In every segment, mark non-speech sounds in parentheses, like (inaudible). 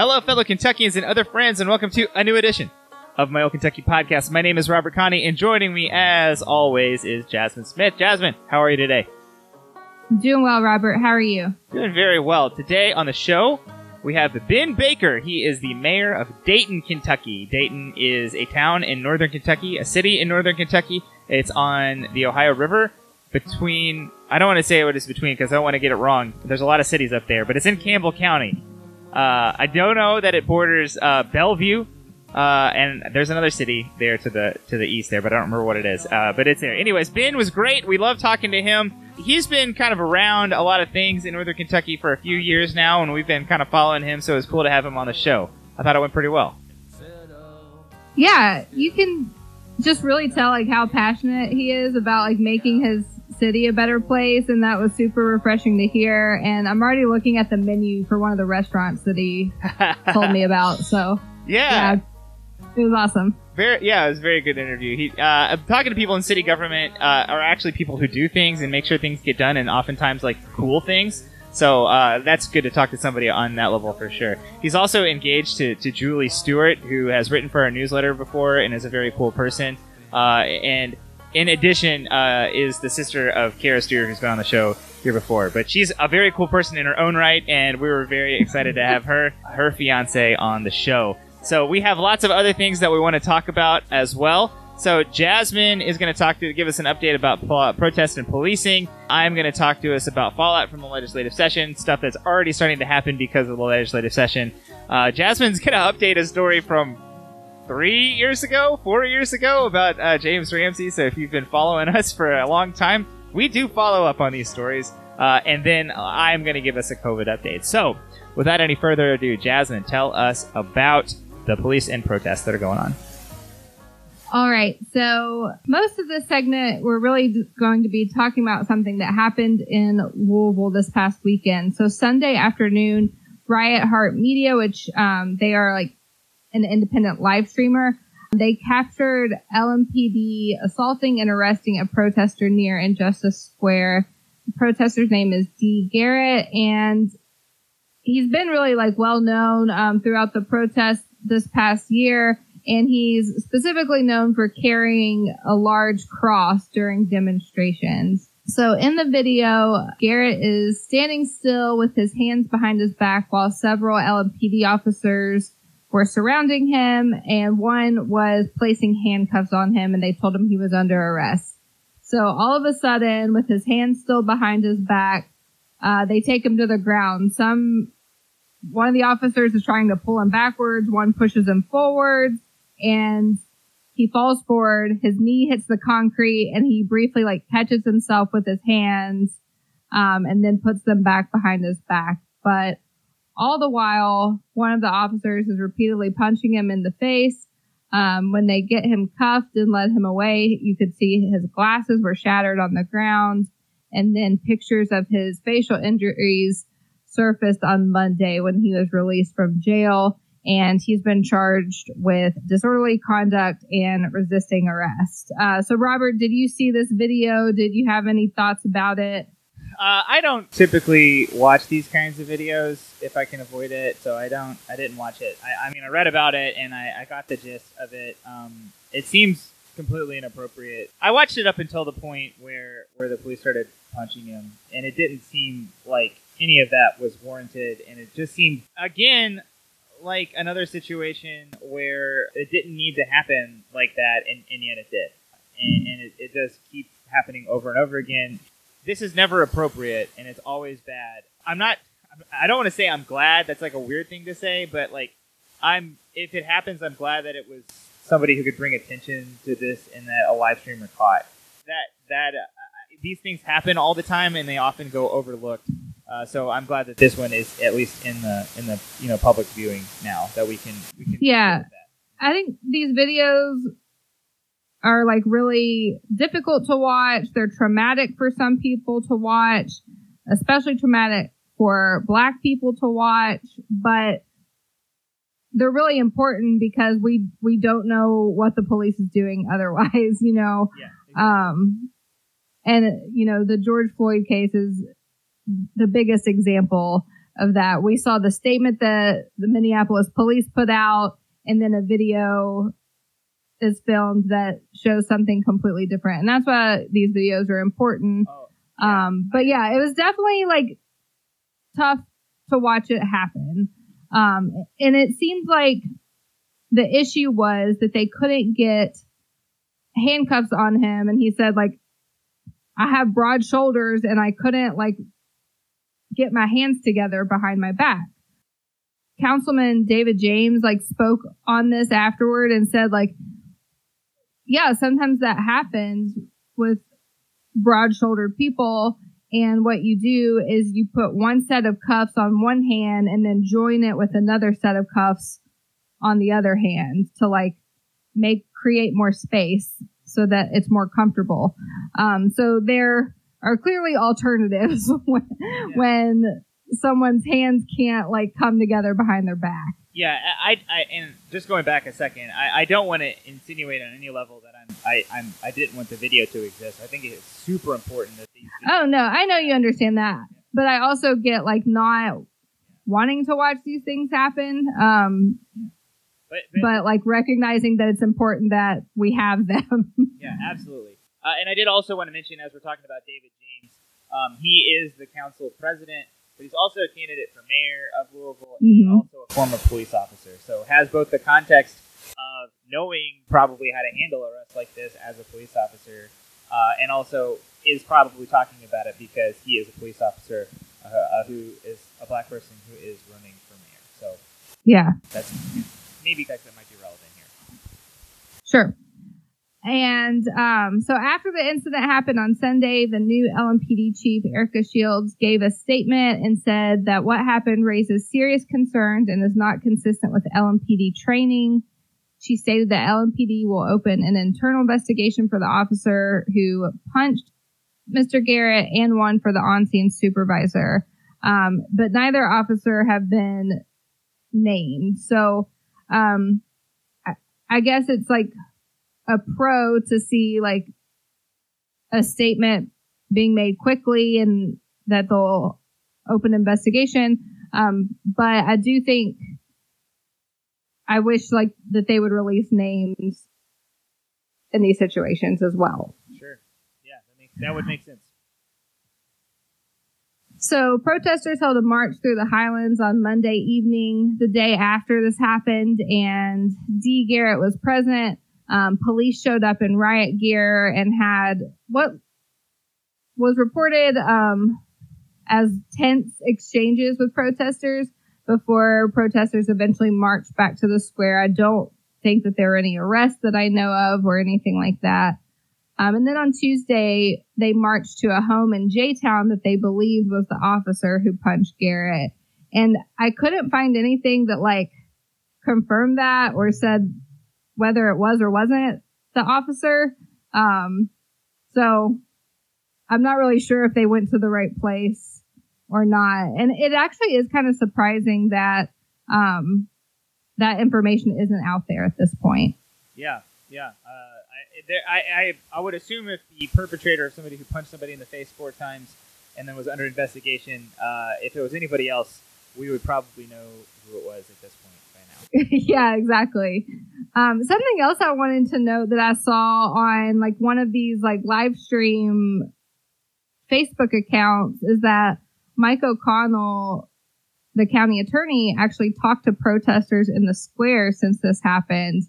Hello, fellow Kentuckians and other friends, and welcome to a new edition of my old Kentucky podcast. My name is Robert Kahne, and joining me, as always, is Jasmine Smith. Jasmine, how are you today? Doing well, Robert. How are you? Doing very well. Today on the show, we have Ben Baker. He is the mayor of Dayton, Kentucky. Dayton is a town in northern Kentucky, a city in northern Kentucky. It's on the Ohio River between, I don't want to say what it's between because I don't want to get it wrong. There's a lot of cities up there, but it's in Campbell County. Uh, I don't know that it borders uh, Bellevue, uh, and there's another city there to the to the east there, but I don't remember what it is. Uh, but it's there. Anyways, Ben was great. We love talking to him. He's been kind of around a lot of things in Northern Kentucky for a few years now, and we've been kind of following him. So it's cool to have him on the show. I thought it went pretty well. Yeah, you can just really tell like how passionate he is about like making his city a better place, and that was super refreshing to hear. And I'm already looking at the menu for one of the restaurants that he (laughs) told me about. So yeah. yeah, it was awesome. Very, yeah, it was a very good interview. He, uh, talking to people in city government uh, are actually people who do things and make sure things get done, and oftentimes like cool things. So uh, that's good to talk to somebody on that level for sure. He's also engaged to, to Julie Stewart, who has written for our newsletter before and is a very cool person. Uh, and in addition, uh, is the sister of Kara Stewart, who's been on the show here before. But she's a very cool person in her own right, and we were very excited to have her, her fiance, on the show. So we have lots of other things that we want to talk about as well. So Jasmine is going to talk to give us an update about po- protest and policing. I'm going to talk to us about fallout from the legislative session, stuff that's already starting to happen because of the legislative session. Uh, Jasmine's going to update a story from three years ago, four years ago about uh, James Ramsey. So if you've been following (laughs) us for a long time, we do follow up on these stories. Uh, and then I'm going to give us a COVID update. So without any further ado, Jasmine, tell us about the police and protests that are going on. All right. So most of this segment, we're really going to be talking about something that happened in Louisville this past weekend. So Sunday afternoon, Riot Heart Media, which um, they are like an independent live streamer, they captured LMPD assaulting and arresting a protester near Injustice Square. The protester's name is D. Garrett, and he's been really like well known um, throughout the protest this past year and he's specifically known for carrying a large cross during demonstrations. So in the video, Garrett is standing still with his hands behind his back while several LMPD officers were surrounding him and one was placing handcuffs on him and they told him he was under arrest. So all of a sudden, with his hands still behind his back, uh, they take him to the ground. Some, one of the officers is trying to pull him backwards. One pushes him forwards and he falls forward. His knee hits the concrete and he briefly like catches himself with his hands, um, and then puts them back behind his back. But all the while, one of the officers is repeatedly punching him in the face. Um, when they get him cuffed and led him away, you could see his glasses were shattered on the ground. And then pictures of his facial injuries surfaced on Monday when he was released from jail and he's been charged with disorderly conduct and resisting arrest. Uh, so, Robert, did you see this video? Did you have any thoughts about it? Uh, I don't typically watch these kinds of videos if I can avoid it, so I don't. I didn't watch it. I, I mean, I read about it and I, I got the gist of it. Um, it seems completely inappropriate. I watched it up until the point where where the police started punching him, and it didn't seem like any of that was warranted, and it just seemed again like another situation where it didn't need to happen like that, and, and yet it did. And, and it, it does keep happening over and over again. This is never appropriate, and it's always bad. I'm not. I don't want to say I'm glad. That's like a weird thing to say, but like, I'm. If it happens, I'm glad that it was somebody who could bring attention to this, and that a live streamer caught that. That uh, these things happen all the time, and they often go overlooked. Uh, so I'm glad that this one is at least in the in the you know public viewing now that we can we can yeah. I think these videos are like really difficult to watch. They're traumatic for some people to watch, especially traumatic for black people to watch, but they're really important because we we don't know what the police is doing (laughs) otherwise, you know. Yeah, exactly. Um and you know, the George Floyd case is the biggest example of that. We saw the statement that the Minneapolis police put out, and then a video is filmed that shows something completely different. And that's why these videos are important. Oh, yeah. Um, but yeah, it was definitely like tough to watch it happen. Um, and it seemed like the issue was that they couldn't get handcuffs on him. And he said, like, I have broad shoulders and I couldn't like get my hands together behind my back. Councilman David James like spoke on this afterward and said like, yeah, sometimes that happens with broad shouldered people. And what you do is you put one set of cuffs on one hand and then join it with another set of cuffs on the other hand to like make create more space so that it's more comfortable. Um, so there are clearly alternatives (laughs) when, when someone's hands can't like come together behind their back. Yeah, I, I, and just going back a second, I, I don't want to insinuate on any level that I'm, I, I'm, I didn't want the video to exist. I think it's super important that these. Oh no, I know you understand that, but I also get like not wanting to watch these things happen. Um, but, but, but like recognizing that it's important that we have them. (laughs) yeah, absolutely. Uh, and I did also want to mention, as we're talking about David James, um, he is the council president, but he's also a candidate for mayor of Louisville Mhm. and also a former police officer. So has both the context of knowing probably how to handle arrests like this as a police officer, uh, and also is probably talking about it because he is a police officer uh, uh, who is a black person who is running for mayor. So yeah, that's maybe that might be relevant here. sure. And um, so after the incident happened on Sunday, the new LMPD chief, Erika Shields, gave a statement and said that what happened raises serious concerns and is not consistent with LMPD training. She stated that LMPD will open an internal investigation for the officer who punched Mr. Garrett and one for the on-scene supervisor. Um, but neither officer have been named. So um, I, I guess it's like a pro to see like a statement being made quickly and that they'll open investigation. Um, but I do think I wish like that they would release names in these situations as well. Sure. Yeah, that makes that would make sense. So protesters held a march through the Highlands on Monday evening, the day after this happened, and D. Garrett was present. Um, police showed up in riot gear and had what was reported um, as tense exchanges with protesters before protesters eventually marched back to the square. I don't think that there were any arrests that I know of or anything like that. Um, and then on Tuesday, they marched to a home in J Town that they believed was the officer who punched Garrett. And I couldn't find anything that like confirmed that or said whether it was or wasn't the officer. Um, so I'm not really sure if they went to the right place or not. And it actually is kind of surprising that um, that information isn't out there at this point. Yeah, yeah. Uh, I, there, I, I, I would assume if the perpetrator of somebody who punched somebody in the face four times and then was under investigation, uh, if it was anybody else, we would probably know who it was at this point. (laughs) yeah, exactly. Um, something else I wanted to note that I saw on like one of these like live stream Facebook accounts is that Mike O'Connell, the county attorney, actually talked to protesters in the square since this happened,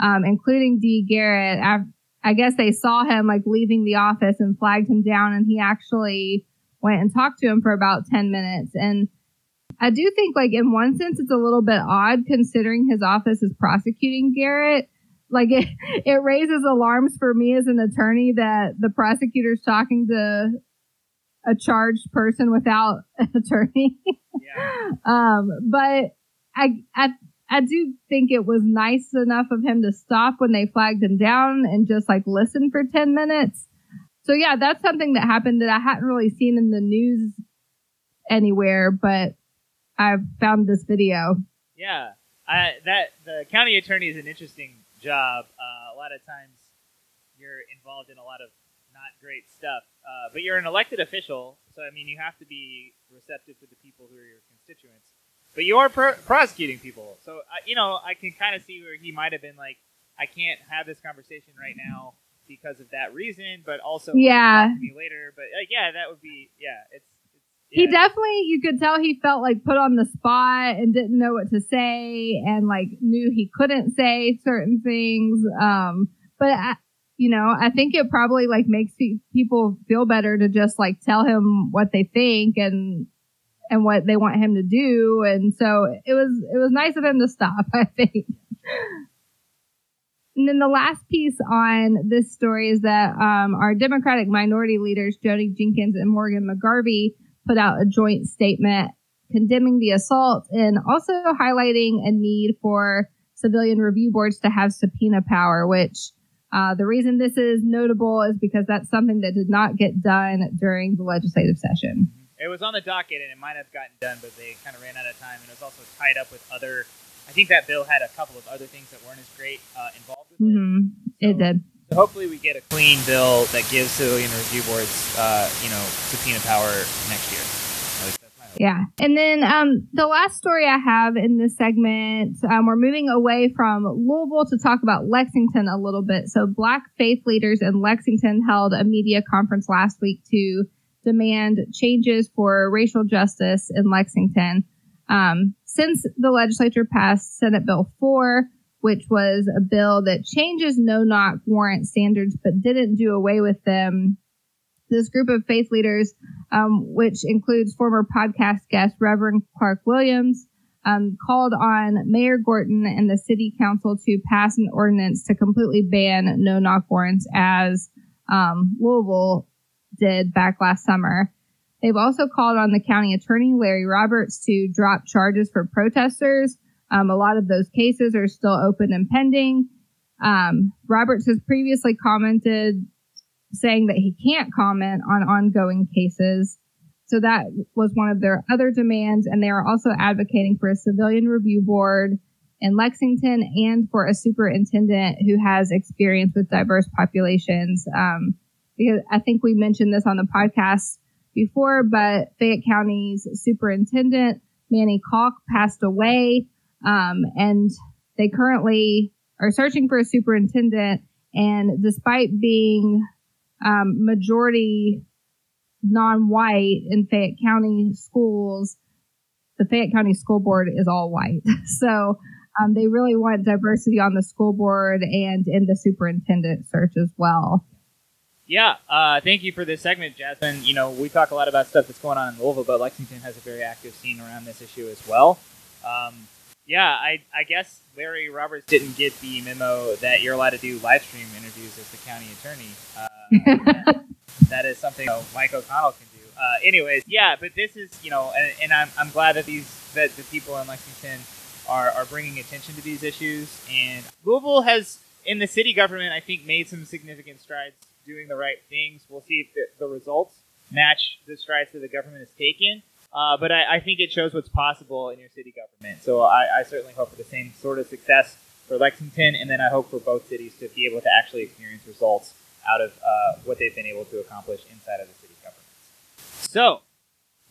um, including D. Garrett. I, I guess they saw him like leaving the office and flagged him down, and he actually went and talked to him for about 10 minutes. And I do think, like, in one sense, it's a little bit odd considering his office is prosecuting Garrett. Like, it, (laughs) it raises alarms for me as an attorney that the prosecutor's talking to a charged person without (laughs) an attorney. Yeah. um, but I, I, I do think it was nice enough of him to stop when they flagged him down and just like listen for 10 minutes. So yeah, that's something that happened that I hadn't really seen in the news anywhere, but I found this video. Yeah, I, that the county attorney is an interesting job. Uh, a lot of times, you're involved in a lot of not great stuff, uh, but you're an elected official, so I mean, you have to be receptive to the people who are your constituents. But you are pr- prosecuting people, so uh, you know I can kind of see where he might have been like, I can't have this conversation right now because of that reason, but also Yeah. to me later. But uh, yeah, that would be yeah. It's He definitely, you could tell he felt like put on the spot and didn't know what to say and like knew he couldn't say certain things. Um, but I, you know, I think it probably like makes pe- people feel better to just like tell him what they think and and what they want him to do. And so it was it was nice of him to stop. (laughs) I think. And then the last piece on this story is that um, our Democratic minority leaders, Joni Jenkins and Morgan McGarvey, put out a joint statement condemning the assault and also highlighting a need for civilian review boards to have subpoena power, which uh, the reason this is notable is because that's something that did not get done during the legislative session. It was on the docket and it might have gotten done, but they kind of ran out of time. And it was also tied up with other. I think that bill had a couple of other things that weren't as great uh, involved with it. hmm It did. Hopefully we get a clean bill that gives civilian review boards, uh, you know, subpoena power next year. Yeah. And then um, the last story I have in this segment, um, we're moving away from Louisville to talk about Lexington a little bit. So, Black faith leaders in Lexington held a media conference last week to demand changes for racial justice in Lexington. Um, since the legislature passed Senate Bill 4, which was a bill that changes no knock warrant standards but didn't do away with them, this group of faith leaders um, which includes former podcast guest Reverend Clark Williams, um, called on Mayor Gorton and the city council to pass an ordinance to completely ban no knock warrants as um, Louisville did back last summer. They've also called on the county attorney, Larry Roberts, to drop charges for protesters. Um, a lot of those cases are still open and pending. Um, Roberts has previously commented saying that he can't comment on ongoing cases. So that was one of their other demands. And they are also advocating for a civilian review board in Lexington and for a superintendent who has experience with diverse populations. Um, because I think we mentioned this on the podcast before, but Fayette County's superintendent, Manny Caulk, passed away. Um, and they currently are searching for a superintendent. And despite being um, majority non-white in Fayette County schools, the Fayette County School Board is all white. (laughs) So um, they really want diversity on the school board and in the superintendent search as well. Yeah, uh, thank you for this segment, Jasmine. You know, we talk a lot about stuff that's going on in Louisville, but Lexington has a very active scene around this issue as well. Um, yeah, I, I guess Larry Roberts didn't get the memo that you're allowed to do live stream interviews as the county attorney. Uh, (laughs) that is something you know, Mike O'Connell can do. Uh, anyways, yeah, but this is you know, and, and I'm, I'm glad that these that the people in Lexington are are bringing attention to these issues. And Louisville has in the city government, I think, made some significant strides doing the right things. We'll see if the, the results match the strides that the government has taken. Uh, but I, I think it shows what's possible in your city government. So I, I certainly hope for the same sort of success for Lexington, and then I hope for both cities to be able to actually experience results out of uh, what they've been able to accomplish inside of the city governments. So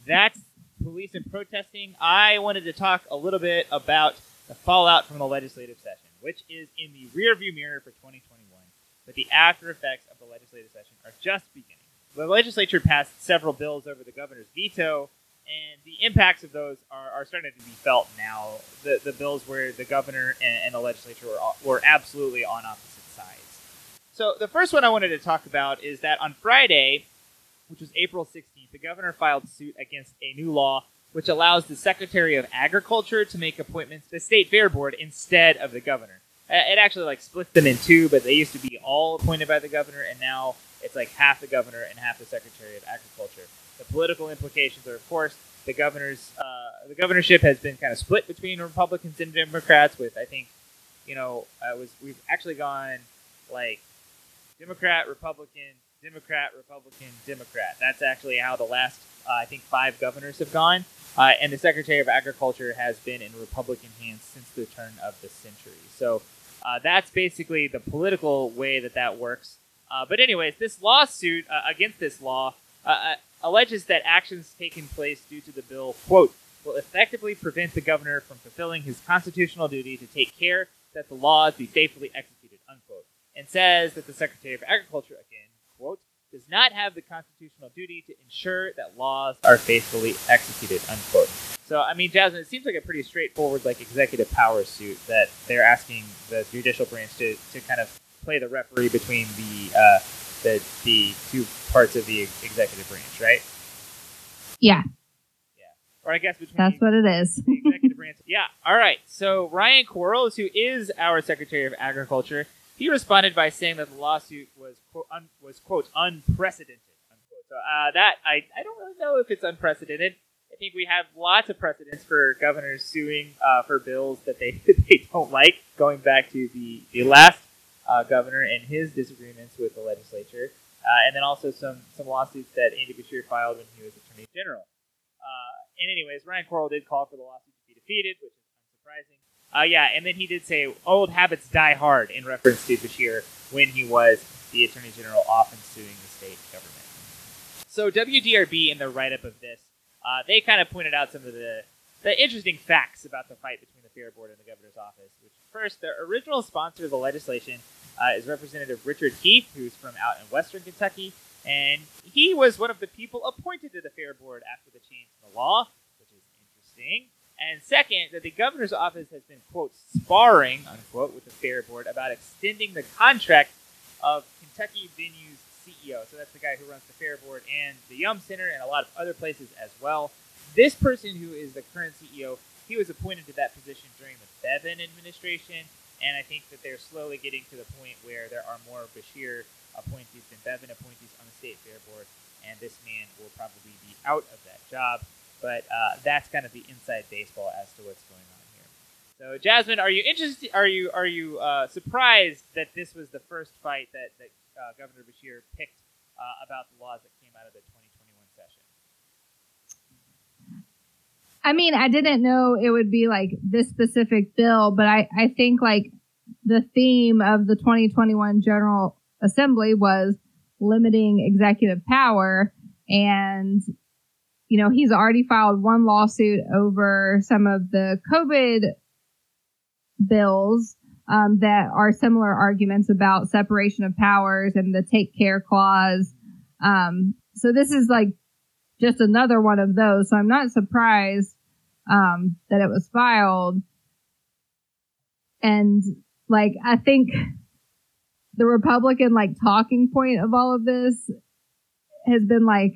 that's police and protesting. I wanted to talk a little bit about the fallout from the legislative session, which is in the rearview mirror for 2021. But the after effects of the legislative session are just beginning. The legislature passed several bills over the governor's veto, and the impacts of those are, are starting to be felt now. The, the bills where the governor and, and the legislature were, were absolutely on opposite sides. So the first one I wanted to talk about is that on Friday, which was April 16th, the governor filed suit against a new law which allows the Secretary of Agriculture to make appointments to the State Fair Board instead of the governor. Uh, It actually like splits them in two, but they used to be all appointed by the governor, and now it's like half the governor and half the Secretary of Agriculture. The political implications are, of course, the governor's uh, the governorship has been kind of split between Republicans and Democrats. With I think, you know, uh, was we've actually gone like Democrat, Republican, Democrat, Republican, Democrat. That's actually how the last, uh, I think, five governors have gone. Uh, and the Secretary of Agriculture has been in Republican hands since the turn of the century. So uh, that's basically the political way that that works. Uh, but, anyways, this lawsuit uh, against this law uh, alleges that actions taken place due to the bill, quote, will effectively prevent the governor from fulfilling his constitutional duty to take care that the laws be faithfully executed, unquote. And says that the Secretary of Agriculture, again, quote, does not have the constitutional duty to ensure that laws are faithfully executed, unquote. So, I mean, Jasmine, it seems like a pretty straightforward, like, executive power suit that they're asking the judicial branch to, to kind of play the referee between the, uh, the, the two parts of the executive branch, right? Yeah. Yeah. Or I guess between That's what it is. the executive branch. (laughs) Yeah. All right. So Ryan Quarles, who is our Secretary of Agriculture, he responded by saying that the lawsuit was quote, un, was quote unprecedented. Unquote. So uh, that I, I don't really know if it's unprecedented. I think we have lots of precedents for governors suing uh, for bills that they (laughs) they don't like, going back to the the last uh, governor and his disagreements with the legislature, uh, and then also some some lawsuits that Andy Beshear filed when he was Attorney General. Uh, and anyways, Ryan Quarles did call for the lawsuit to be defeated, which is unsurprising. Uh, yeah, and then he did say old habits die hard in reference to Beshear when he was the Attorney General, often suing the state government. So WDRB, in the write-up of this, uh, they kind of pointed out some of the the interesting facts about the fight between the Fair Board and the governor's office. Which first, the original sponsor of the legislation uh, is Representative Richard Heath, who's from out in Western Kentucky, and he was one of the people appointed to the Fair Board after the change in the law, which is interesting. And second, that the governor's office has been, quote, sparring, unquote, with the Fair Board about extending the contract of Kentucky Venue's CEO. So that's the guy who runs the Fair Board and the Yum Center and a lot of other places as well. This person who is the current CEO, he was appointed to that position during the Bevin administration, and I think that they're slowly getting to the point where there are more Beshear appointees than Bevin appointees on the state fair board, and this man will probably be out of that job. But uh, that's kind of the inside baseball as to what's going on here. So, Jasmine, are you interested? Are you are you uh, surprised that this was the first fight that that uh, Governor Beshear picked uh, about the laws that came out of the 2021 session? I mean, I didn't know it would be like this specific bill, but I, I think like the theme of the 2021 General Assembly was limiting executive power. And, you know, he's already filed one lawsuit over some of the COVID bills um, that are similar arguments about separation of powers and the take care clause. Um, so this is like just another one of those. So I'm not surprised um, that it was filed. And like I think the Republican like talking point of all of this has been like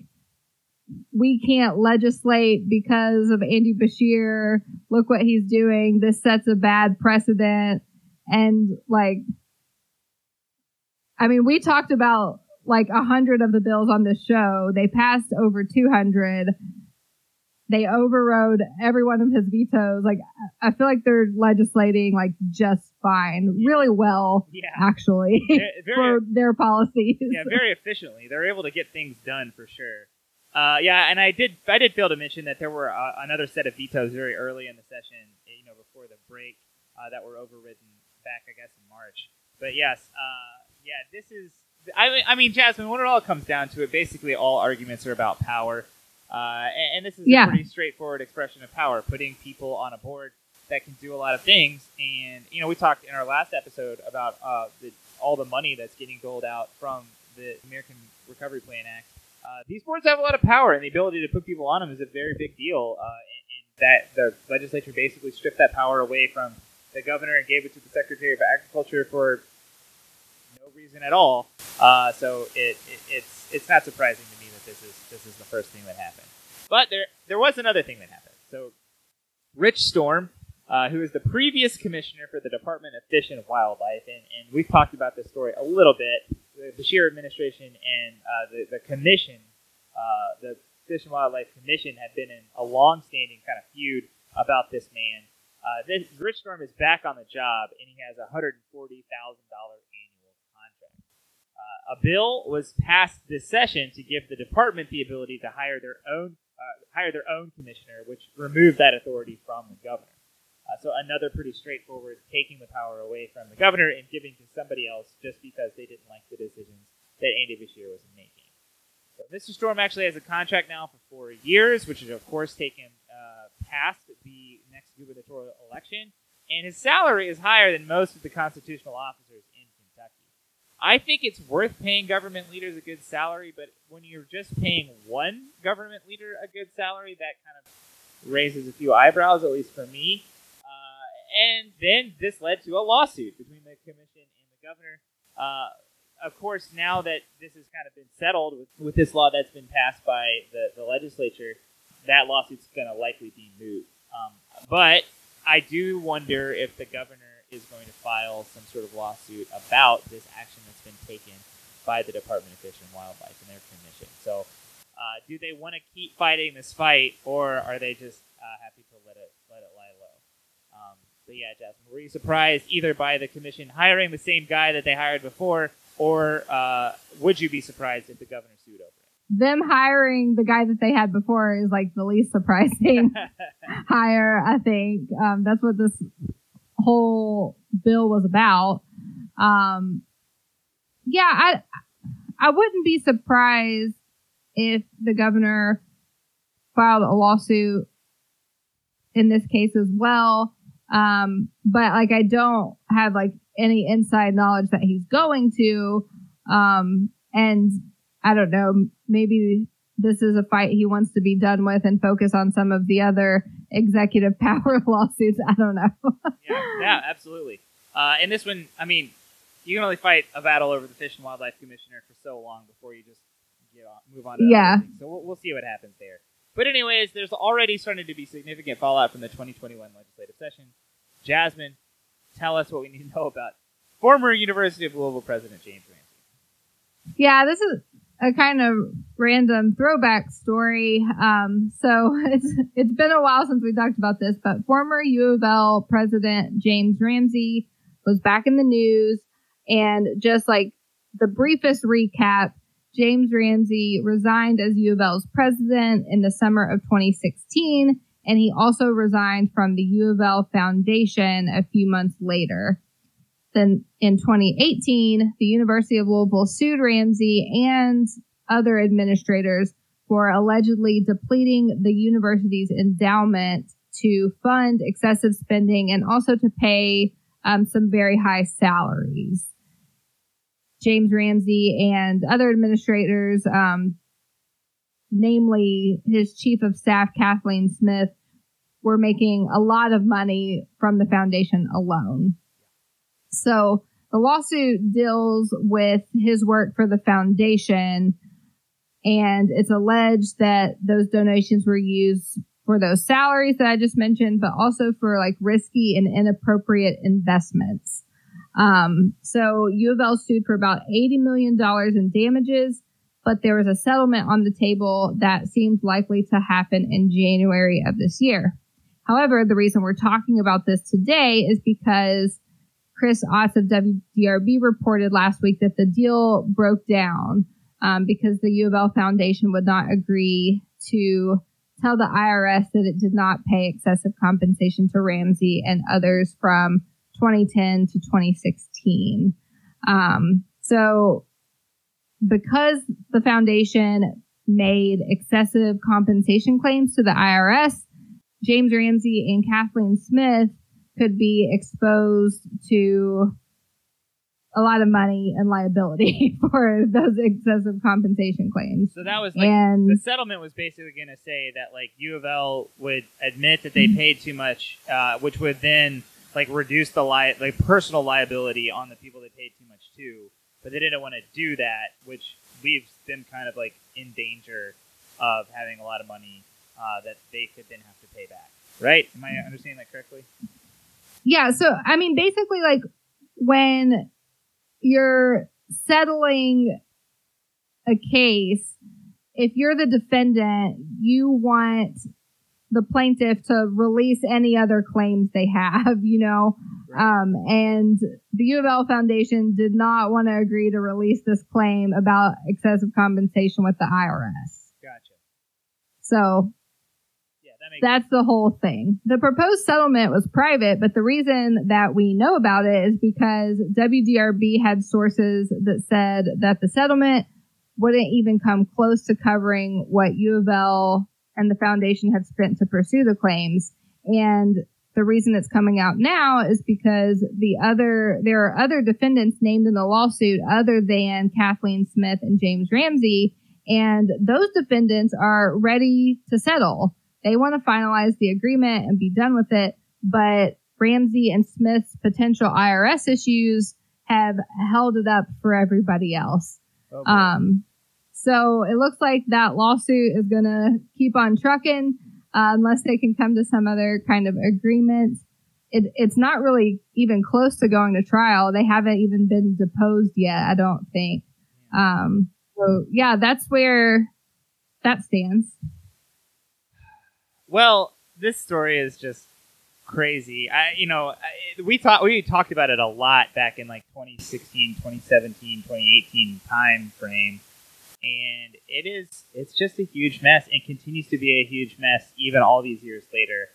we can't legislate because of Andy Beshear. Look what he's doing. This sets a bad precedent. And like, I mean, we talked about like a hundred of the bills on this show. They passed over 200. They overrode every one of his vetoes. Like, I feel like they're legislating like just fine, really well, Yeah. actually, (laughs) Very- very- for their policies. yeah, very efficiently. They're able to get things done for sure. Uh, yeah, and I did I did fail to mention that there were uh, another set of vetoes very early in the session, you know, before the break, uh, that were overridden back, I guess, in March. But yes, uh, yeah, this is. I mean, I mean, Jasmine, when it all comes down to it, basically all arguments are about power, uh, and, and this is Yeah. a pretty straightforward expression of power, putting people on a board that can do a lot of things. And you know, we talked in our last episode about uh, the, all the money that's getting doled out from the American Recovery Plan Act. Uh, these boards have a lot of power, and the ability to put people on them is a very big deal. Uh, and, and that the legislature basically stripped that power away from the governor and gave it to the Secretary of Agriculture for reason at all. Uh, so it, it, it's it's not surprising to me that this is this is the first thing that happened. But there there was another thing that happened. So Rich Storm, uh, who is the previous commissioner for the Department of Fish and Wildlife, and, and we've talked about this story a little bit. The Beshear administration and uh, the, the commission, uh, the Fish and Wildlife Commission, had been in a long-standing kind of feud about this man. Uh, this Rich Storm is back on the job, and he has a $140,000 a bill was passed this session to give the department the ability to hire their own uh, hire their own commissioner, which removed that authority from the governor. Uh, so another pretty straightforward taking the power away from the governor and giving to somebody else just because they didn't like the decisions that Andy Beshear was making. So Mr. Storm actually has a contract now for four years, which is of course taken uh, past the next gubernatorial election, and his salary is higher than most of the constitutional officers. I think it's worth paying government leaders a good salary, but when you're just paying one government leader a good salary, that kind of raises a few eyebrows, at least for me. Uh, and then this led to a lawsuit between the commission and the governor. Uh, of course, now that this has kind of been settled with, with this law that's been passed by the, the legislature, that lawsuit's going to likely be moot. Um, but I do wonder if the governor is going to file some sort of lawsuit about this action that's been taken by the Department of Fish and Wildlife and their commission. So, uh, do they want to keep fighting this fight, or are they just uh, happy to let it let it lie low? Um, but yeah, Jasmine, were you surprised either by the commission hiring the same guy that they hired before, or uh, would you be surprised if the governor sued over it? Them hiring the guy that they had before is like the least surprising (laughs) hire. I think um, that's what this whole bill was about. Um, yeah, I I wouldn't be surprised if the governor filed a lawsuit in this case as well. Um, but like I don't have like any inside knowledge that he's going to. Um, and I don't know, maybe this is a fight he wants to be done with and focus on some of the other executive (laughs) power lawsuits. I don't know. yeah, yeah, absolutely. Uh, and this one, I mean, you can only fight a battle over the Fish and Wildlife Commissioner for so long before you just get on, move on to yeah. So we'll, we'll see what happens there. But anyways, there's already starting to be significant fallout from the 2021 legislative session. Jasmine, tell us what we need to know about former University of Louisville president James Ramsey. Yeah, this is a kind of random throwback story. Um, so (laughs) it's it's been a while since we talked about this, but former U of L president James Ramsey was back in the news, and just like the briefest recap, James Ramsey resigned as U of L's president in the summer of 2016, and he also resigned from the U of L Foundation a few months later. Then in 2018, the University of Louisville sued Ramsey and other administrators for allegedly depleting the university's endowment to fund excessive spending and also to pay um, some very high salaries. James Ramsey and other administrators, um, namely his chief of staff, Kathleen Smith, were making a lot of money from the foundation alone. So the lawsuit deals with his work for the foundation, and it's alleged that those donations were used for those salaries that I just mentioned, but also for like risky and inappropriate investments. Um, so U of L sued for about $80 million in damages, but there was a settlement on the table that seemed likely to happen in January of this year. However, the reason we're talking about this today is because Chris Otts of WDRB reported last week that the deal broke down um, because the U of L Foundation would not agree to tell the IRS that it did not pay excessive compensation to Ramsey and others from 2010 to 2016. Um, so, because the foundation made excessive compensation claims to the IRS, James Ramsey and Kathleen Smith could be exposed to a lot of money and liability (laughs) for those excessive compensation claims. So that was like and, the settlement was basically going to say that like U of L would admit that they paid too much, uh, which would then like reduce the li- like personal liability on the people they paid too much to. But they didn't want to do that, which leaves them kind of like in danger of having a lot of money uh, that they could then have to pay back. Right? Am I understanding that correctly? Yeah. So, I mean, basically, like when you're settling a case, if you're the defendant, you want the plaintiff to release any other claims they have, you know. Right. Um, and the U of L Foundation did not want to agree to release this claim about excessive compensation with the IRS. Gotcha. So that's the whole thing. The proposed settlement was private, but the reason that we know about it is because WDRB had sources that said that the settlement wouldn't even come close to covering what U of L and the foundation had spent to pursue the claims. And the reason it's coming out now is because the other, there are other defendants named in the lawsuit other than Kathleen Smith and James Ramsey. And those defendants are ready to settle. They want to finalize the agreement and be done with it. But Ramsey and Smith's potential IRS issues have held it up for everybody else. Oh, Um, so it looks like that lawsuit is going to keep on trucking uh, unless they can come to some other kind of agreement. It, it's not really even close to going to trial. They haven't even been deposed yet, I don't think. Um, so yeah, that's where that stands. Well, this story is just crazy. I, you know, we thought we talked about it a lot back in like 2016, 2017, 2018 time frame, and it is it's just a huge mess and continues to be a huge mess even all these years later.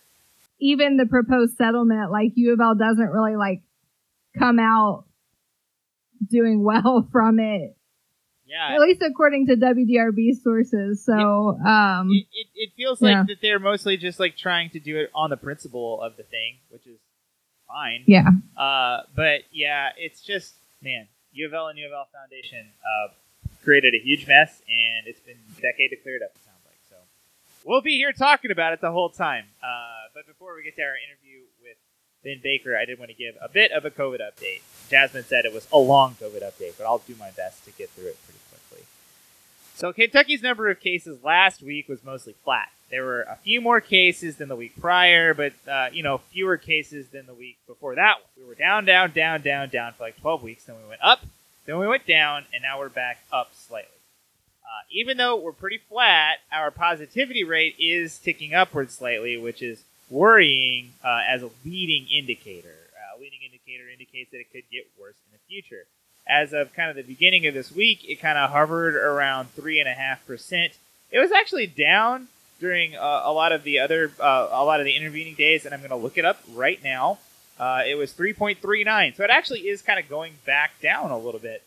Even the proposed settlement, like U of L doesn't really like come out doing (laughs) well from it, Yeah, at least according to WDRB sources. So, um, it, it, it feels like that they're mostly just like trying to do it on the principle of the thing, which is fine. yeah. Uh, but yeah, it's just man, U of L and U of L Foundation uh, created a huge mess, and it's been a decade to clear it up. It sounds like so. We'll be here talking about it the whole time. Uh, but before we get to our interview with Ben Baker, I did want to give a bit of a COVID update. Jasmine said it was a long COVID update, but I'll do my best to get through it pretty. So Kentucky's number of cases last week was mostly flat. There were a few more cases than the week prior, but uh, you know fewer cases than the week before that one. We were down, down, down, down, down for like 12 weeks. Then we went up, then we went down, and now we're back up slightly. Uh, even though we're pretty flat, our positivity rate is ticking upward slightly, which is worrying uh, as a leading indicator. Uh, leading indicator indicates that it could get worse in the future. As of kind of the beginning of this week, it kind of hovered around three and a half percent. It was actually down during uh, a lot of the other, uh, a lot of the intervening days, and I'm going to look it up right now. Uh, it was 3.39, so it actually is kind of going back down a little bit.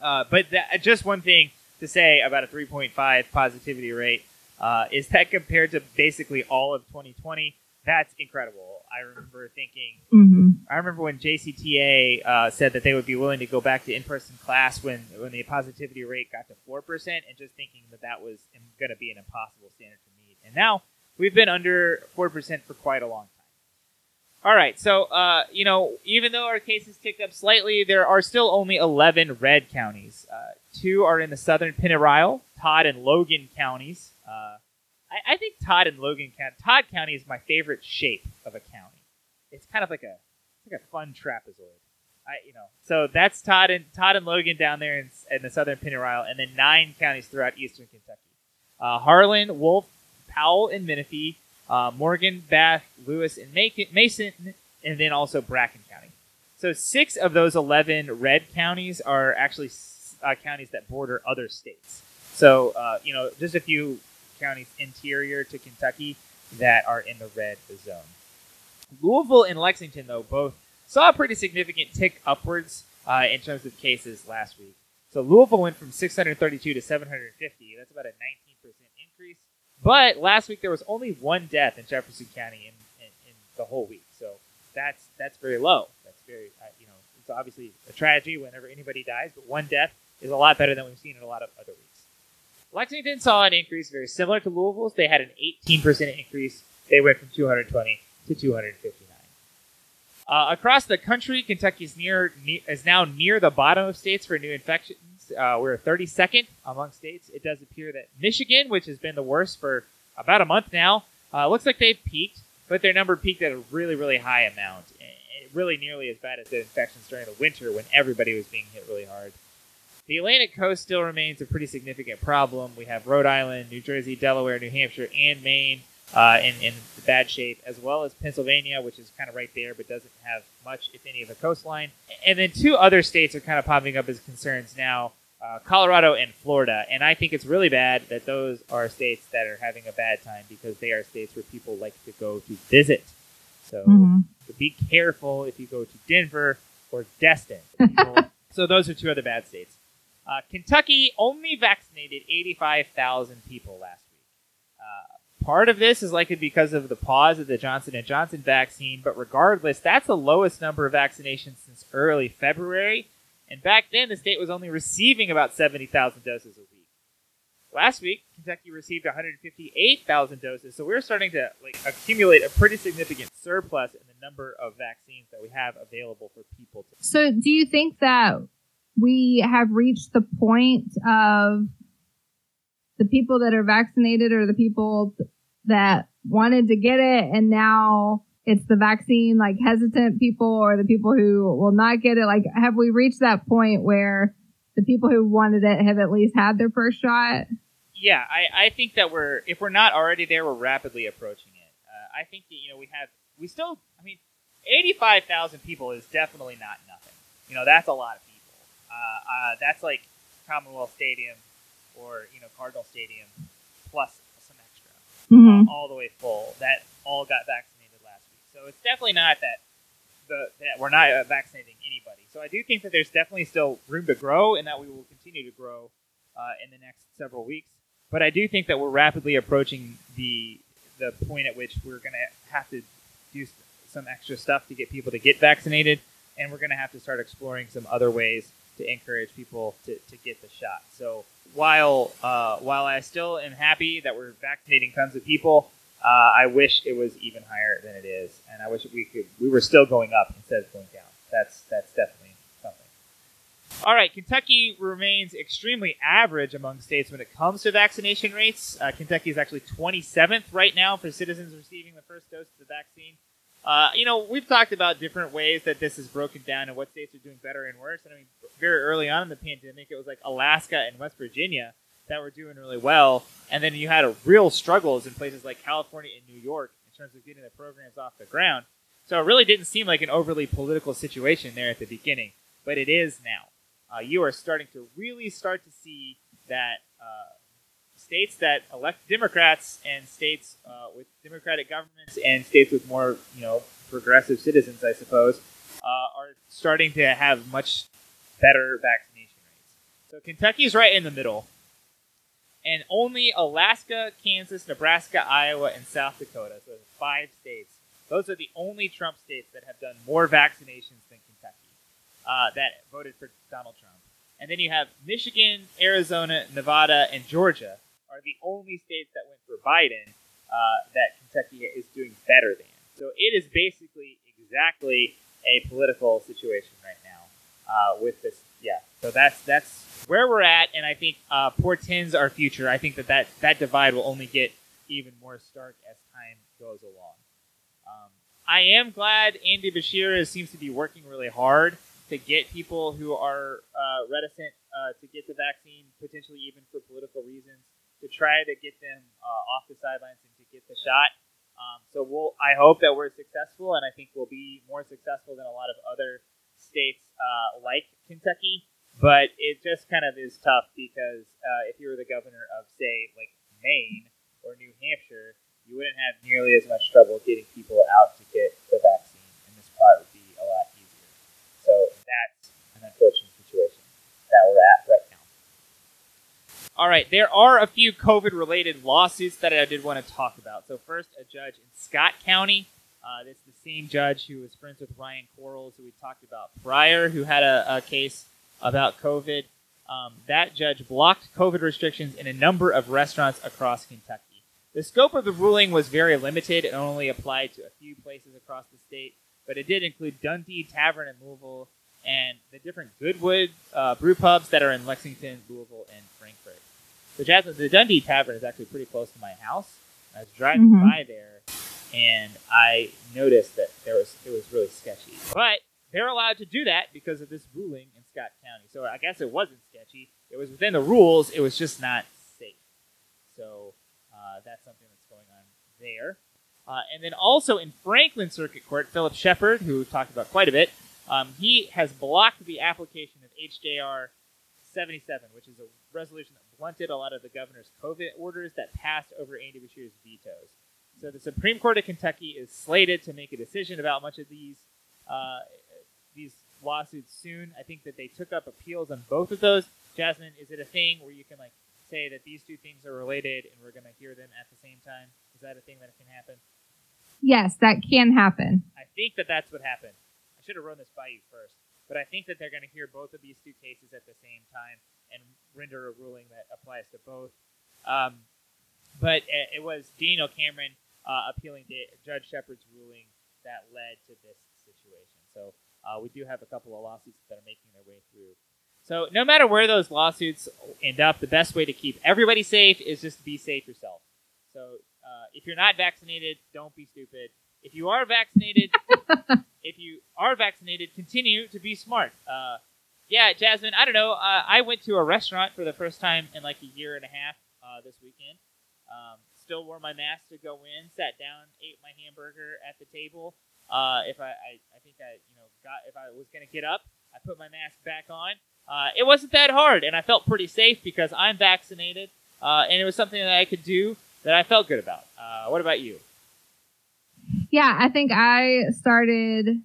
Uh, but that, just one thing to say about a 3.5 positivity rate uh, is that compared to basically all of 2020, that's incredible. I remember thinking, hmm I remember when JCTA uh, said that they would be willing to go back to in-person class when when the positivity rate got to four percent, and just thinking that that was going to be an impossible standard to meet. And now we've been under four percent for quite a long time. All right, so uh, you know, even though our cases ticked up slightly, there are still only 11 red counties. Uh, two are in the southern Pennyrile, Todd and Logan counties. Uh, I, I think Todd and Logan County. Todd County is my favorite shape of a county. It's kind of like a like a fun trapezoid. I you know so that's Todd and Todd and Logan down there in, in the southern Pennyrile, and then nine counties throughout eastern Kentucky: uh, Harlan, Wolfe, Powell, and Menifee, uh, Morgan, Bath, Lewis, and Mason, and then also Bracken County. So six of those eleven red counties are actually uh, counties that border other states. So uh, you know just a few counties interior to Kentucky that are in the red zone. Louisville and Lexington, though, both saw a pretty significant tick upwards uh, in terms of cases last week. So Louisville went from 632 to 750. That's about a 19% increase. But last week there was only one death in Jefferson County in, in, in the whole week. So that's that's very low. That's very uh, you know it's obviously a tragedy whenever anybody dies, but one death is a lot better than we've seen in a lot of other weeks. Lexington saw an increase very similar to Louisville's. They had an 18% increase. They went from 220 to 259. Uh, across the country, Kentucky is near, ne- is now near the bottom of states for new infections. Uh, we're 32nd among states. It does appear that Michigan, which has been the worst for about a month now, uh, looks like they've peaked, but their number peaked at a really, really high amount. Eh, Really, nearly as bad as the infections during the winter when everybody was being hit really hard. The Atlantic coast still remains a pretty significant problem. We have Rhode Island, New Jersey, Delaware, New Hampshire, and Maine uh, in, in bad shape, as well as Pennsylvania, which is kind of right there but doesn't have much, if any, of a coastline. And then two other states are kind of popping up as concerns now uh, Colorado and Florida. And I think it's really bad that those are states that are having a bad time because they are states where people like to go to visit. So, hmm so be careful if you go to Denver or Destin. (laughs) so those are two other bad states. Uh, Kentucky only vaccinated 85,000 people last week. Uh, part of this is likely because of the pause of the Johnson Johnson vaccine, but regardless, that's the lowest number of vaccinations since early February. And back then, the state was only receiving about 70,000 doses a week. Last week, Kentucky received 158,000 doses, so we're starting to like accumulate a pretty significant surplus in the number of vaccines that we have available for people. To- so, do you think that we have reached the point of the people that are vaccinated or the people that wanted to get it and now it's the vaccine like hesitant people or the people who will not get it. Like have we reached that point where the people who wanted it have at least had their first shot? Yeah i, I think that we're if we're not already there we're rapidly approaching it. Uh, i think that you know we have we still i mean 85000 people is definitely not nothing. You know that's a lot of people uh, uh, that's like commonwealth stadium or you know Cardinal Stadium plus some extra, mm-hmm. all the way full. That all got vaccinated last week, so it's definitely not that the that we're not uh, vaccinating anybody. So I do think that there's definitely still room to grow, and that we will continue to grow uh, in the next several weeks. But I do think that we're rapidly approaching the the point at which we're going to have to do some extra stuff to get people to get vaccinated, and we're going to have to start exploring some other ways to encourage people to, to get the shot. So while uh, while I still am happy that we're vaccinating tons of people, uh, I wish it was even higher than it is, and I wish we could we were still going up instead of going down. That's that's definitely something. All right, Kentucky remains extremely average among states when it comes to vaccination rates. Uh, Kentucky is actually 27th right now for citizens receiving the first dose of the vaccine. Uh, you know, we've talked about different ways that this is broken down and what states are doing better and worse. And I mean, very early on in the pandemic, it was like Alaska and West Virginia that were doing really well, and then you had a real struggles in places like California and New York in terms of getting the programs off the ground. So it really didn't seem like an overly political situation there at the beginning, but it is now. Uh, you are starting to really start to see that uh, states that elect Democrats and states uh, with Democratic governments and states with more, you know, progressive citizens, I suppose, uh, are starting to have much better vaccination rates. So Kentucky is right in the middle, and only Alaska, Kansas, Nebraska, Iowa, and South Dakota, so five states, those are the only Trump states that have done more vaccinations than Kentucky uh, that voted for Donald Trump. And then you have Michigan, Arizona, Nevada, and Georgia the only states that went for Biden uh, that Kentucky is doing better than. So it is basically exactly a political situation right now uh, with this. Yeah, so that's that's where we're at, and I think uh, portends our future. I think that, that that divide will only get even more stark as time goes along. Um, I am glad Andy Beshear seems to be working really hard to get people who are uh, reticent uh, to get the vaccine, potentially even for political reasons, to try to get them uh, off the sidelines and to get the shot. Um, so we'll, I hope that we're successful, and I think we'll be more successful than a lot of other states uh, like Kentucky. But it just kind of is tough because uh, if you were the governor of, say, like Maine or New Hampshire, you wouldn't have nearly as much trouble getting people out to get the vaccine, and this part would be a lot easier. So that's an unfortunate situation that we're at right all right, there are a few COVID related lawsuits that I did want to talk about. So, first, a judge in Scott County. Uh, this is the same judge who was friends with Ryan Quarles, who we talked about prior, who had a, a case about COVID. Um, that judge blocked COVID restrictions in a number of restaurants across Kentucky. The scope of the ruling was very limited and only applied to a few places across the state, but it did include Dundee Tavern in Louisville and the different Goodwood uh, brew pubs that are in Lexington, Louisville, and Frankfort. The Jasmine, the Dundee Tavern is actually pretty close to my house. I was driving mm-hmm. by there, and I noticed that there was it was really sketchy. But they're allowed to do that because of this ruling in Scott County. So I guess it wasn't sketchy. It was within the rules. It was just not safe. So uh, that's something that's going on there. Uh, and then also in Franklin Circuit Court, Phillip Shepherd, who we've talked about quite a bit, um, he has blocked the application of HJR 77, which is a resolution that blunted a lot of the governor's COVID orders that passed over Andy Beshear's vetoes. So the Supreme Court of Kentucky is slated to make a decision about much of these uh, these lawsuits soon. I think that they took up appeals on both of those. Jasmine, is it a thing where you can like say that these two things are related and we're going to hear them at the same time? Is that a thing that can happen? Yes, that can happen. I think that that's what happened. I should have run this by you first, but I think that they're going to hear both of these two cases at the same time and render a ruling that applies to both. Um, but it, was Daniel Cameron uh, appealing to Judge Shepherd's ruling that led to this situation. So uh, we do have a couple of lawsuits that are making their way through. So no matter where those lawsuits end up, the best way to keep everybody safe is just to be safe yourself. So uh, if you're not vaccinated, don't be stupid. If you are vaccinated, (laughs) if you are vaccinated, continue to be smart. Uh, yeah, Jasmine, I don't know. Uh, I went to a restaurant for the first time in like a year and a half uh, this weekend. Um, still wore my mask to go in. Sat down, ate my hamburger at the table. Uh, if I, I, I think I, you know, got if I was gonna get up, I put my mask back on. Uh, it wasn't that hard, and I felt pretty safe because I'm vaccinated, uh, and it was something that I could do that I felt good about. Uh, what about you? Yeah, I think I started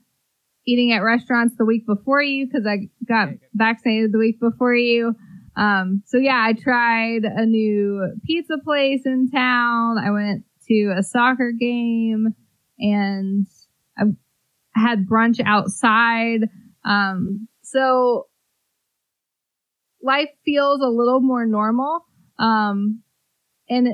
eating at restaurants the week before you because I got vaccinated the week before you. Um, so yeah, I tried a new pizza place in town. I went to a soccer game and I had brunch outside. Um, so life feels a little more normal. Um, and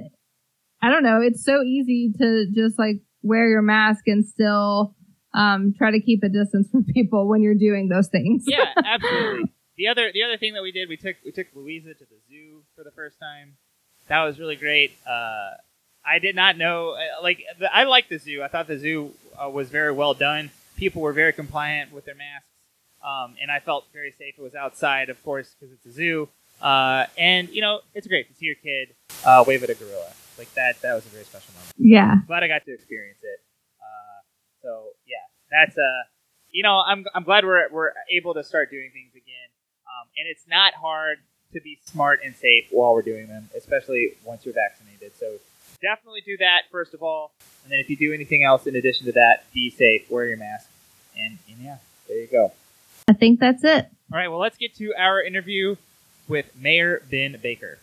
I don't know, it's so easy to just like wear your mask and still um, try to keep a distance from people when you're doing those things. yeah, (laughs) absolutely. The other the other thing that we did, we took we took Louisa to the zoo for the first time. That was really great. Uh, I did not know uh, like the, I like the zoo. I thought the zoo uh, was very well done. People were very compliant with their masks, um, and I felt very safe. It was outside, of course, because it's a zoo. Uh, and you know, it's great to see your kid uh, wave at a gorilla like that. That was a very special moment. Yeah, glad I got to experience it. Uh, so that's a, you know, I'm I'm glad we're we're able to start doing things again. Um, and it's not hard to be smart and safe while we're doing them, especially once you're vaccinated. So definitely do that first of all, and then if you do anything else in addition to that, be safe, wear your mask, and, and yeah, there you go. I think that's it. All right, well, let's get to our interview with Mayor Ben Baker.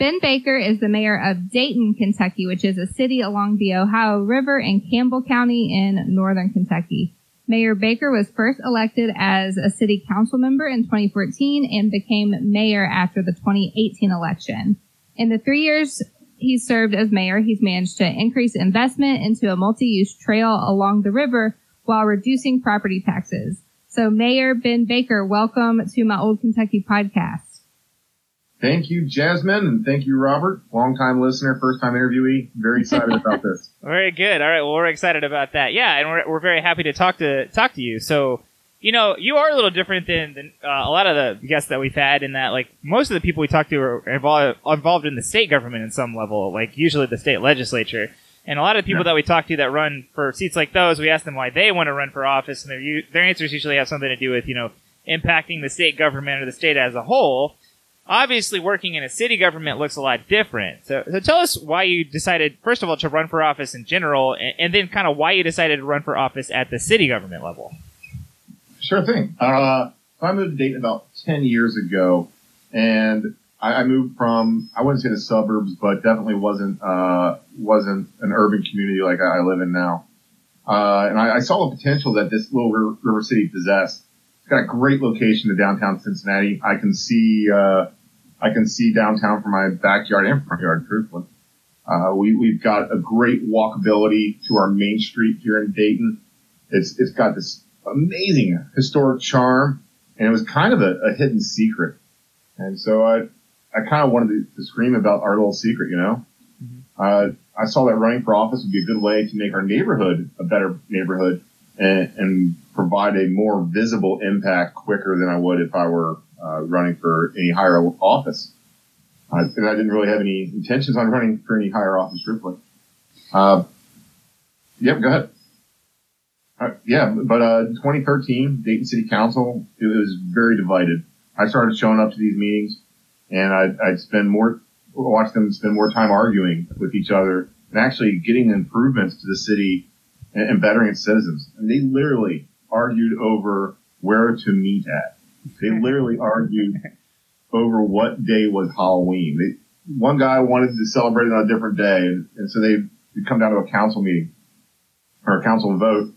Ben Baker is the mayor of Dayton, Kentucky, which is a city along the Ohio River in Campbell County in northern Kentucky. Mayor Baker was first elected as a city council member in 2014 and became mayor after the 2018 election. In the three years he's served as mayor, he's managed to increase investment into a multi-use trail along the river while reducing property taxes. So Mayor Ben Baker, welcome to my Old Kentucky podcast. Thank you, Jasmine, and thank you, Robert. Long time listener, first time interviewee. Very excited about this. (laughs) Very good. All right. Well, we're excited about that. Yeah, and we're, we're very happy to talk to talk to you. So, you know, you are a little different than, than uh, a lot of the guests that we've had in that, like, most of the people we talk to are involved, involved in the state government in some level, like usually the state legislature. And a lot of the people yeah. that we talk to that run for seats like those, we ask them why they want to run for office, and their their answers usually have something to do with, you know, impacting the state government or the state as a whole obviously working in a city government looks a lot different. So, so tell us why you decided, first of all, to run for office in general, and, and then kind of why you decided to run for office at the city government level. Sure thing. Uh, I moved to Dayton about 10 years ago, and I, I moved from, I wouldn't say the suburbs, but definitely wasn't, uh, wasn't an urban community like I, live in now. Uh, and I, I, saw the potential that this little river, river city possessed. Got a great location to downtown Cincinnati. I can see, uh, I can see downtown from my backyard and front yard, truthfully. Uh, we, we've got a great walkability to our main street here in Dayton. It's, it's got this amazing historic charm and it was kind of a, a hidden secret. And so I, I kind of wanted to, to, scream about our little secret, you know? Mm-hmm. Uh, I saw that running for office would be a good way to make our neighborhood a better neighborhood and, and provide a more visible impact quicker than I would if I were uh, running for any higher office. Uh, and I didn't really have any intentions on running for any higher office, truthfully. Uh, yep, go ahead. Uh, yeah, but uh, 2013, Dayton City Council, it was very divided. I started showing up to these meetings, and I'd, I'd spend more, watch them spend more time arguing with each other and actually getting improvements to the city and, and bettering its citizens. And they literally argued over where to meet at. They literally argued over what day was Halloween. They, one guy wanted to celebrate it on a different day, and, and so they come down to a council meeting or a council vote.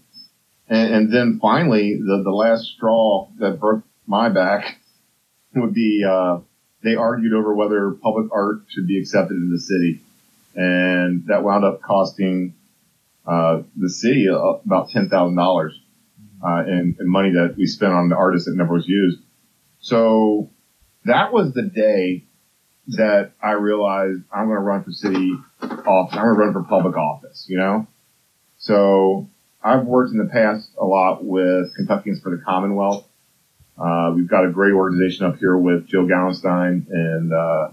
And, and then finally, the, the last straw that broke my back (laughs) would be, uh, they argued over whether public art should be accepted in the city. And that wound up costing, uh, the city about $10,000, uh, in, in money that we spent on the artist that never was used. So that was the day that I realized I'm going to run for city office. I'm going to run for public office, you know? So I've worked in the past a lot with Kentuckians for the Commonwealth. Uh, we've got a great organization up here with Joe Gallenstein and, uh,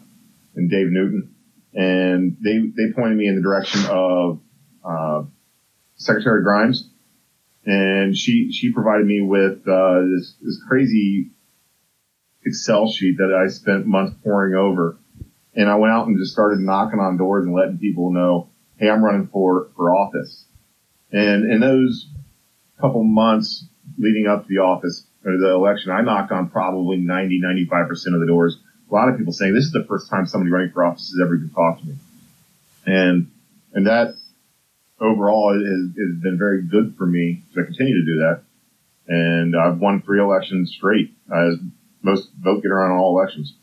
and Dave Newton. And they, they pointed me in the direction of, uh, Secretary Grimes. And she, she provided me with, uh, this, this crazy Excel sheet that I spent months pouring over. And I went out and just started knocking on doors and letting people know, Hey, I'm running for, for office. And in those couple months leading up to the office or the election, I knocked on probably 90, 95% of the doors. A lot of people saying this is the first time somebody running for office has ever even talked to me. And, and that overall has, has been very good for me to continue to do that. And I've won three elections straight as most vote getter on all elections.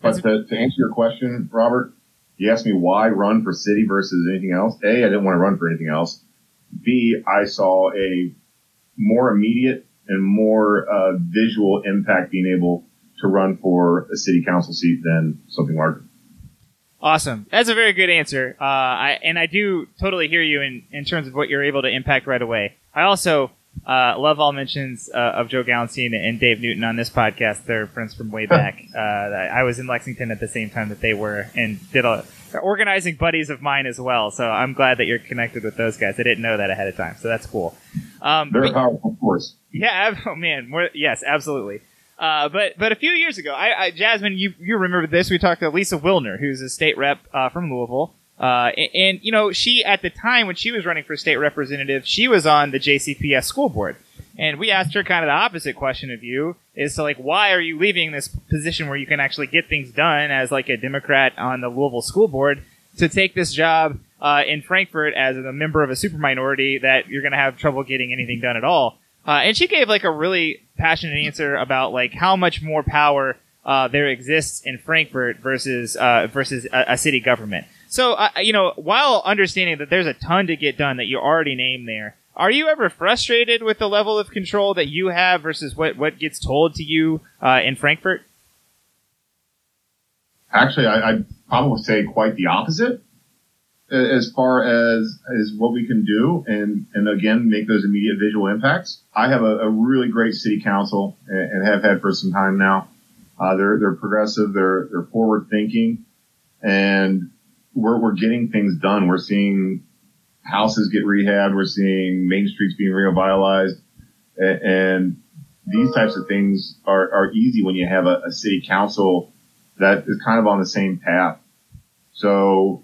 But to, to answer your question, Robert, you asked me why run for city versus anything else. A, I didn't want to run for anything else. B, I saw a more immediate and more uh, visual impact being able to run for a city council seat than something larger. Awesome. That's a very good answer. Uh, I, and I do totally hear you in, in terms of what you're able to impact right away. I also uh, love all mentions uh, of Joe Gallenstein and Dave Newton on this podcast. They're friends from way back. Uh, I was in Lexington at the same time that they were, and did a organizing buddies of mine as well. So I'm glad that you're connected with those guys. I didn't know that ahead of time, so that's cool. Um, Very but, powerful force. Yeah. (laughs) Oh man. More, yes. Absolutely. Uh, but but a few years ago, I, I, Jasmine, you you remember this? We talked to Lisa Willner, who's a state rep uh, from Louisville. Uh, and, and, you know, she at the time when she was running for state representative, she was on the JCPS school board, and we asked her kind of the opposite question of you: is to like, why are you leaving this position where you can actually get things done as like a Democrat on the Louisville school board to take this job uh, in Frankfort as a member of a super minority that you're going to have trouble getting anything done at all? Uh, and she gave like a really passionate answer about like how much more power uh, there exists in Frankfort versus uh, versus a, a, city government. So, you know, while understanding that there's a ton to get done that you already named there, are you ever frustrated with the level of control that you have versus what, what gets told to you uh, in Frankfort? Actually, I, I'd probably say quite the opposite as far as as what we can do and and again make those immediate visual impacts. I have a, a really great city council and, and, have had for some time now. Uh, they're they're progressive, they're they're forward thinking, and we're, we're getting things done. We're seeing houses get rehabbed. We're seeing main streets being revitalized. And these types of things are, are easy when you have a, a city council that is kind of on the same path. So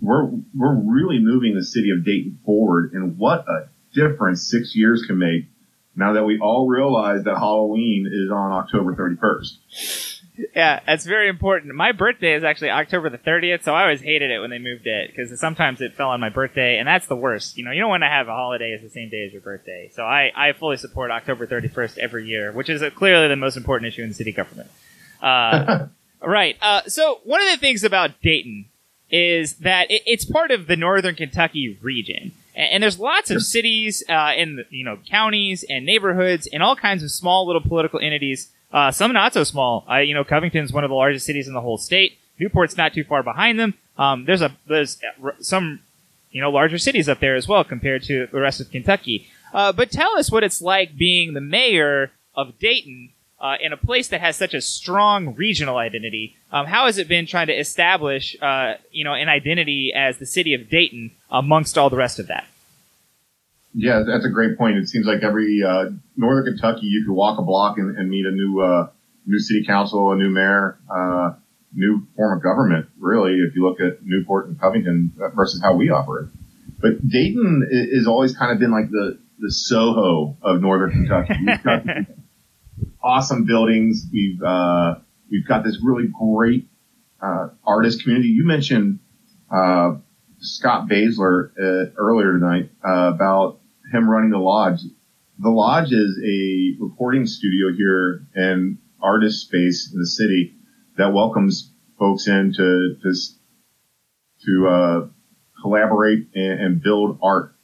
we're, we're really moving the city of Dayton forward and what a difference six years can make now that we all realize that Halloween is on October 31st. Yeah, that's very important. My birthday is actually October the 30th, so I always hated it when they moved it because sometimes it fell on my birthday, and that's the worst. You know, you don't want to have a holiday as the same day as your birthday. So I, I fully support October 31st every year, which is a, clearly the most important issue in the city government. Uh, (laughs) right. Uh, so one of the things about Dayton is that it, it's part of the Northern Kentucky region. And, and there's lots of cities uh, and you know counties and neighborhoods and all kinds of small little political entities uh, some not so small. Uh, you know, Covington's one of the largest cities in the whole state. Newport's not too far behind them. Um, there's a there's some you know larger cities up there as well compared to the rest of Kentucky. Uh, but tell us what it's like being the mayor of Dayton uh, in a place that has such a strong regional identity. Um, how has it been trying to establish uh, you know an identity as the city of Dayton amongst all the rest of that? Yeah, that's a great point. It seems like every uh, northern Kentucky, you could walk a block and, and meet a new uh, new city council, a new mayor, uh, new form of government. Really, if you look at Newport and Covington versus how we operate, but Dayton is always kind of been like the the Soho of northern Kentucky. (laughs) Awesome buildings. We've uh, we've got this really great uh, artist community. You mentioned uh, Scott Basler uh, earlier tonight uh, about him running the lodge. The lodge is a recording studio here and artist space in the city that welcomes folks in to to, to uh, collaborate and, and build art.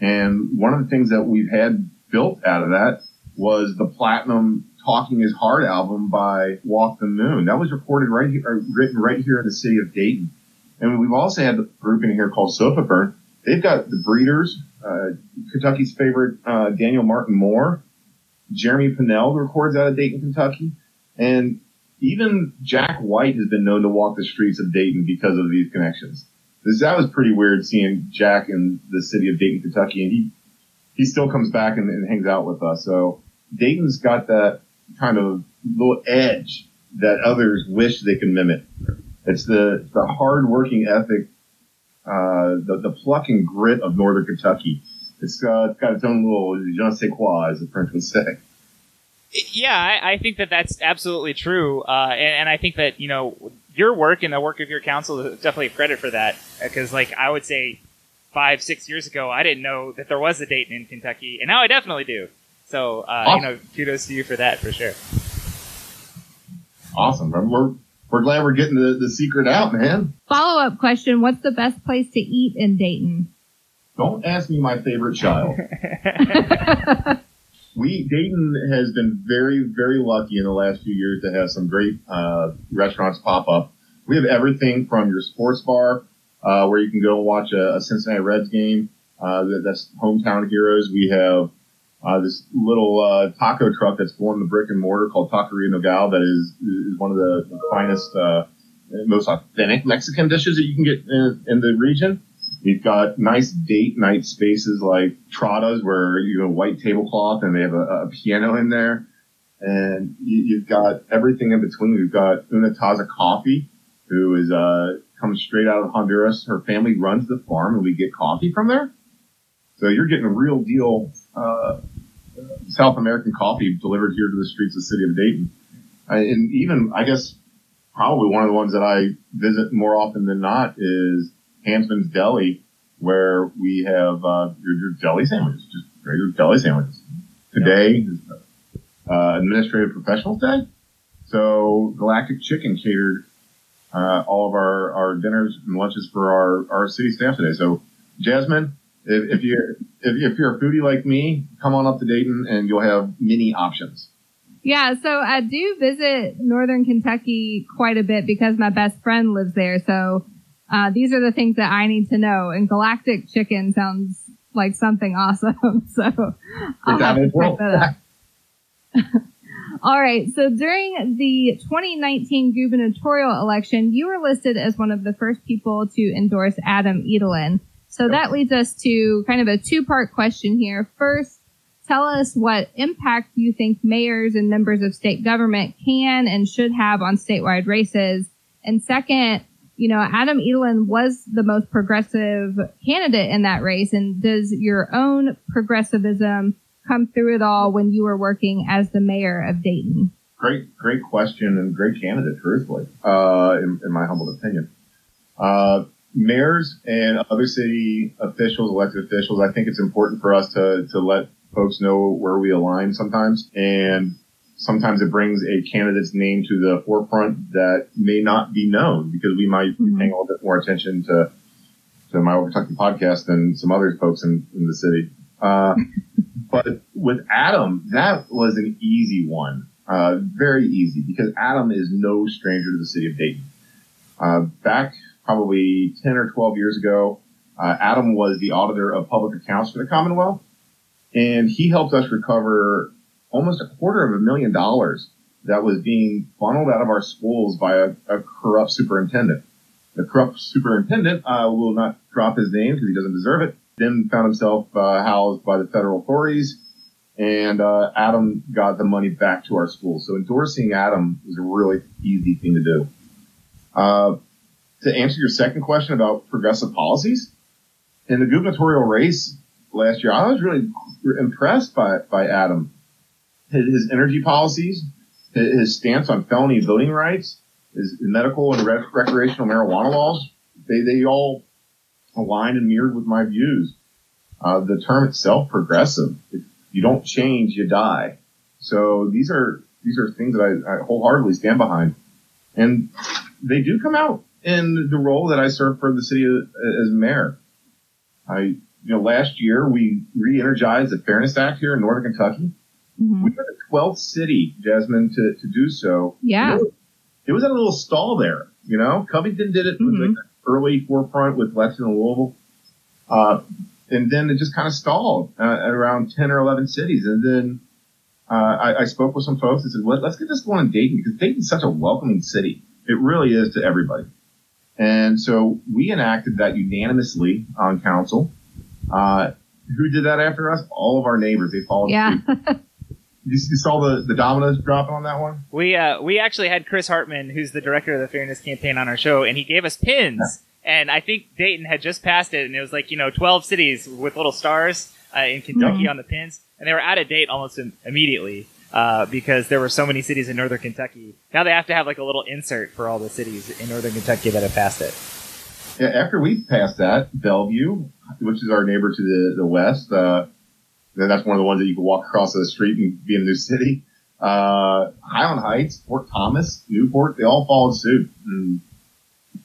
And one of the things that we've had built out of that was the platinum Talking Is Hard album by Walk the Moon. That was recorded right here, written right here in the city of Dayton. And we've also had a group in here called Sofa Burn. They've got the Breeders, uh, Kentucky's favorite uh, Daniel Martin Moore, Jeremy Pinnell records out of Dayton, Kentucky, and even Jack White has been known to walk the streets of Dayton because of these connections. This, that was pretty weird seeing Jack in the city of Dayton, Kentucky, and he he still comes back and, and hangs out with us. So Dayton's got that kind of little edge that others wish they could mimic. It's the the hard working ethic, uh, the the pluck and grit of Northern Kentucky. It's, uh, it's got its own little je ne sais quoi, as the French would say. Yeah, I, I think that that's absolutely true, uh, and, and I think that you know your work and the work of your council is definitely credit for that. Because, like, I would say five, six years ago, I didn't know that there was a Dayton in Kentucky, and now I definitely do. So, uh, awesome. you know, kudos to you for that, for sure. Awesome. We're, we're glad we're getting the, the secret out, man. Follow up question What's the best place to eat in Dayton? Don't ask me my favorite child. (laughs) we Dayton has been very, very lucky in the last few years to have some great uh, restaurants pop up. We have everything from your sports bar, uh, where you can go watch a, a Cincinnati Reds game. Uh, that's hometown heroes. We have uh, this little uh, taco truck that's born the brick and mortar called Taqueria Nogal that is is one of the finest, uh, most authentic Mexican dishes that you can get in, in the region. We've got nice date night spaces like Trotta's where you have a white tablecloth and they have a, a piano in there. And you, have got everything in between. We've got Una Taza Coffee, who is, uh, comes straight out of Honduras. Her family runs the farm and we get coffee from there. So you're getting a real deal, uh, South American coffee delivered here to the streets of the city of Dayton. I, and even, I guess, probably one of the ones that I visit more often than not is Hansman's Deli, where we have uh, your, your deli sandwiches, just regular deli sandwiches. Today is uh, Administrative Professionals Day, so Galactic Chicken catered uh, all of our, our dinners and lunches for our, our city staff today. So, Jasmine, if, if you're if, if you're a foodie like me, come on up to Dayton and you'll have many options. Yeah, so I do visit Northern Kentucky quite a bit because my best friend lives there. So uh, these are the things that I need to know. And Galactic Chicken sounds like something awesome. (laughs) so I'll have to check that out. (laughs) All right. So during the 2019 gubernatorial election, you were listed as one of the first people to endorse Adam Edelen. So yep. that leads us to kind of a two part question here. First, tell us what impact you think mayors and members of state government can and should have on statewide races. And second, you know, Adam Edelen was the most progressive candidate in that race. And does your own progressivism come through it all when you were working as the mayor of Dayton? Great, great question and great candidate, truthfully, uh, in, in, my humble opinion. Uh, mayors and other city officials, elected officials, I think it's important for us to, to let folks know where we align sometimes. And sometimes it brings a candidate's name to the forefront that may not be known because we might mm-hmm. be paying a little bit more attention to to my Old Kentucky podcast than some other folks in, in the city. Uh, (laughs) but with Adam, that was an easy one. Uh, very easy because Adam is no stranger to the city of Dayton. Uh, back probably 10 or 12 years ago, uh, Adam was the auditor of public accounts for the Commonwealth, and he helped us recover almost a quarter of a million dollars that was being funneled out of our schools by a, a corrupt superintendent. The corrupt superintendent uh, will not drop his name because he doesn't deserve it. Then found himself uh, housed by the federal authorities, and uh, Adam got the money back to our schools. So endorsing Adam was a really easy thing to do. To answer your second question about progressive policies, in the gubernatorial race last year, I was really impressed by by Adam his, energy policies, his, his, stance on felony voting rights, his, medical and recreational marijuana laws, they, they all aligned and mirrored with my views. Uh, the term itself, progressive. If you don't change, you die. So these are these are things that I, I wholeheartedly stand behind, and they do come out in the role that I serve for the city as mayor. I, you know, last year we re-energized the Fairness Act here in Northern Kentucky. Mm-hmm. We were the 12th city, Jasmine, to, to do so. Yeah. It was, it was a little stall there, you know. Covington did it mm-hmm. like early forefront with Lexington and Louisville. Uh, and then it just kind of stalled uh, at around 10 or 11 cities. And then uh, I, I, spoke with some folks and said, Let, us get this going in Dayton because Dayton's such a welcoming city. It really is to everybody. And so we enacted that unanimously on council. Uh, who did that after us? All of our neighbors. They followed. Yeah. (laughs) You, you, saw the, the dominoes dropping on that one? We uh, we actually had Chris Hartman, who's the director of the Fairness Campaign, on our show, and he gave us pins. And I think Dayton had just passed it, and it was like you know twelve cities with little stars uh, in Kentucky mm-hmm. on the pins, and they were out of date almost Im- immediately uh, because there were so many cities in northern Kentucky. Now they have to have like a little insert for all the cities in northern Kentucky that have passed it. Yeah, after we passed that, Bellevue, which is our neighbor to the the west, uh, then that's one of the ones that you can walk across the street and be in a new city. Uh, Highland Heights, Fort Thomas, Newport, they all followed suit and,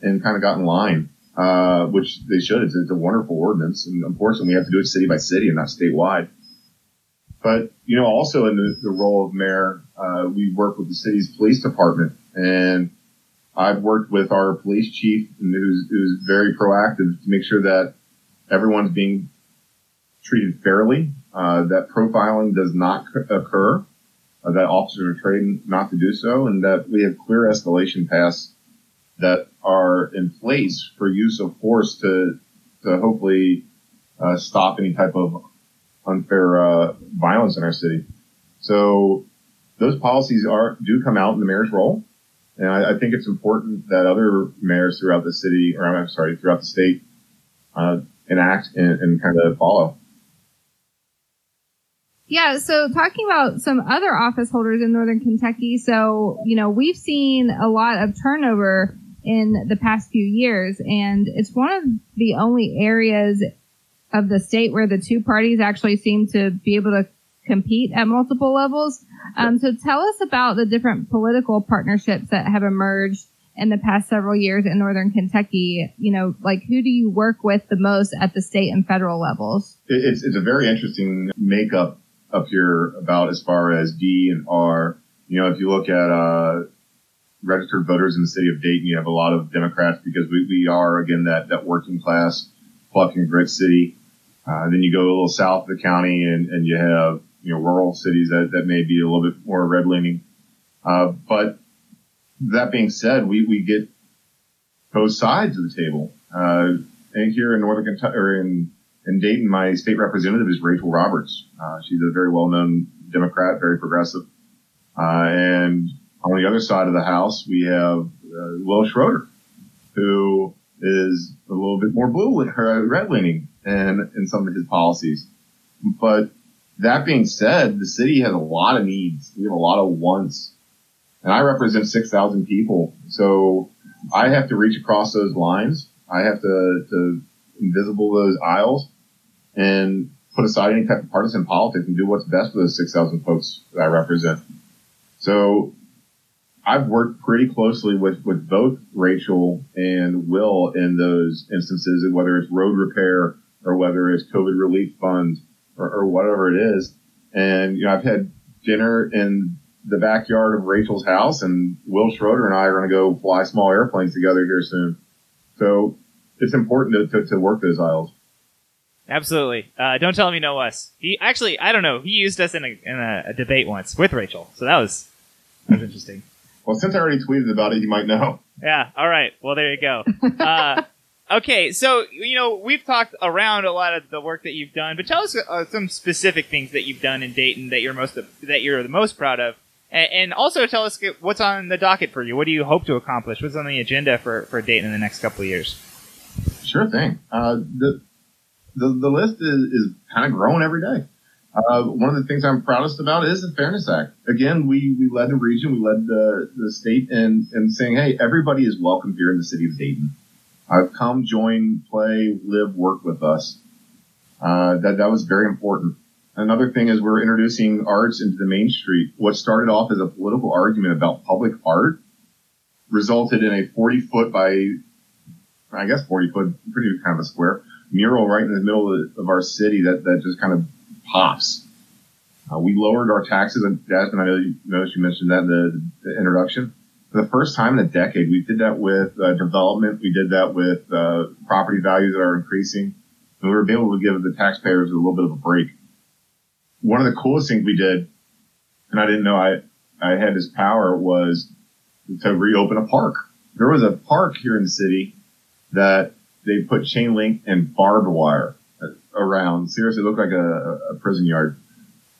and kind of got in line, uh, which they should. It's, it's, a wonderful ordinance. And unfortunately, we have to do it city by city and not statewide. But, you know, also in the, the role of mayor, uh, we work with the city's police department. And I've worked with our police chief who's, who's very proactive to make sure that everyone's being treated fairly. Uh, that profiling does not occur, uh, that officers are trained not to do so, and that we have clear escalation paths that are in place for use of force to to hopefully uh, stop any type of unfair uh, violence in our city. So those policies are do come out in the mayor's role, and I, I think it's important that other mayors throughout the city, or I'm sorry, throughout the state, uh, enact and, and kind of follow. Yeah, so talking about some other office holders in Northern Kentucky, so, you know, we've seen a lot of turnover in the past few years, and it's one of the only areas of the state where the two parties actually seem to be able to compete at multiple levels. Um, so tell us about the different political partnerships that have emerged in the past several years in Northern Kentucky. You know, like who do you work with the most at the state and federal levels? It's, it's a very interesting makeup up here about as far as D and R. You know, if you look at uh, registered voters in the city of Dayton, you have a lot of Democrats because we, we are again that that working class, fucking grit city. Uh, then you go a little south of the county and, and you have you know rural cities that, that may be a little bit more red leaning. Uh, but that being said, we, we get both sides of the table. Uh, and here in Northern Kentucky or in in Dayton, my state representative is Rachel Roberts. Uh, she's a very well-known Democrat, very progressive. Uh, and on the other side of the house, we have uh, Wil Schroder, who is a little bit more blue, red leaning in, in some of his policies. But that being said, the city has a lot of needs. We have a lot of wants. And I represent 6,000 people. So I have to reach across those lines. I have to, to invisible those aisles and put aside any type of partisan politics and do what's best for those 6,000 folks that I represent. So I've worked pretty closely with, with both Rachel and Will in those instances, whether it's road repair or whether it's COVID relief fund or, or whatever it is. And, you know, I've had dinner in the backyard of Rachel's house and Wil Schroder and I are going to go fly small airplanes together here soon. So it's important to, to, to work those aisles. Absolutely. Uh, don't tell him you know us. He actually, I don't know. He used us in a, in a, a debate once with Rachel, so that was that was interesting. Well, since I already tweeted about it, you might know. Yeah. All right. Well, there you go. (laughs) Uh, okay. So you know we've talked around a lot of the work that you've done, but tell us uh, some specific things that you've done in Dayton that you're most that you're the most proud of, and, and also tell us what's on the docket for you. What do you hope to accomplish? What's on the agenda for for Dayton in the next couple of years? Sure thing. Uh, the the, the list is, is kind of growing every day. Uh, one of the things I'm proudest about is the Fairness Act. Again, we, we led the region, we led the, the state in, in saying, hey, everybody is welcome here in the city of Dayton. Uh, come join, play, live, work with us. Uh, that that was very important. Another thing is we're introducing arts into the main street. What started off as a political argument about public art resulted in a 40 foot by, I guess 40 foot, pretty kind of a square mural right in the middle of, our city that, that just kind of pops. Uh, we lowered our taxes, and Jasmine, I know you noticed you mentioned that in the, the, introduction. The first time in a decade, we did that with uh, development. We did that with uh, property values that are increasing, and we were able to give the taxpayers a little bit of a break. One of the coolest things we did, and I didn't know I I had this power, was to reopen a park. There was a park here in the city that they put chain link and barbed wire around. Seriously, it looked like a, a prison yard.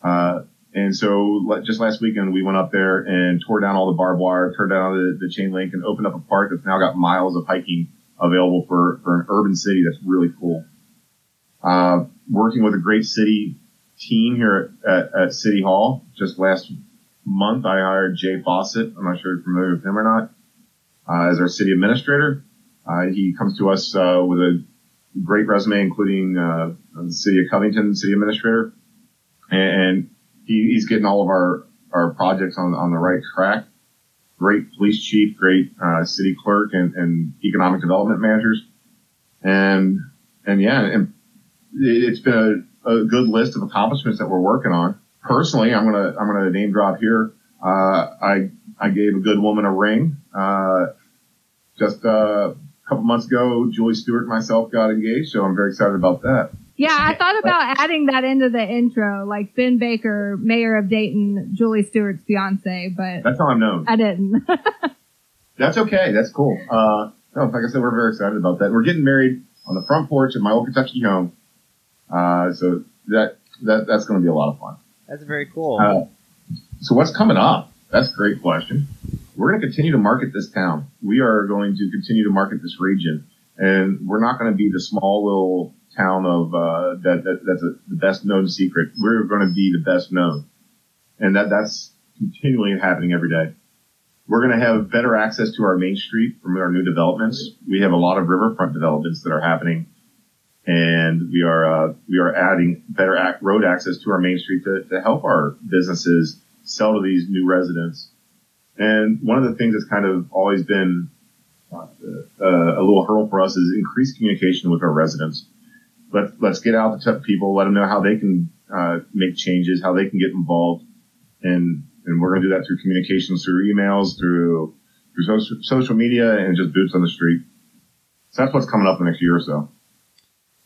Uh, and so just last weekend, we went up there and tore down all the barbed wire, tore down the, the chain link and opened up a park that's now got miles of hiking available for, for an urban city. That's really cool. Uh, working with a great city team here at, at, City Hall. Just last month, I hired Jay Fawcett. I'm not sure you're familiar with him or not, uh, as our city administrator. Uh, he comes to us uh, with a great resume, including uh, the city of Covington, city administrator, and he, he's getting all of our our projects on on the right track. Great police chief, great uh, city clerk, and, and economic development managers, and and yeah, and it's been a, a good list of accomplishments that we're working on. Personally, I'm gonna I'm gonna name drop here. Uh, I I gave a good woman a ring. Uh, just uh, a couple months ago, Julie Stewart and myself got engaged, so I'm very excited about that. Yeah, I thought about adding that into the intro, like Ben Baker, mayor of Dayton, Julie Stewart's fiance, but that's how I'm known. I didn't. (laughs) that's okay. That's cool. Uh, no, like I said, we're very excited about that. We're getting married on the front porch of my old Kentucky home. Uh, so that, that, that's going to be a lot of fun. That's very cool. Uh, so what's coming up? That's a great question. We're going to continue to market this town. We are going to continue to market this region and we're not going to be the small little town of uh, that, that that's a, the best known secret. We're going to be the best known, and that that's continually happening every day. We're going to have better access to our main street from our new developments. We have a lot of riverfront developments that are happening, and we are uh, we are adding better road access to our main street to, to help our businesses sell to these new residents. And one of the things that's kind of always been uh, a little hurdle for us is increased communication with our residents let let's get out to people, let them know how they can uh, make changes, how they can get involved, and and we're going to do that through communications, through emails, through through social, social media, and just boots on the street. So that's what's coming up the next year or so.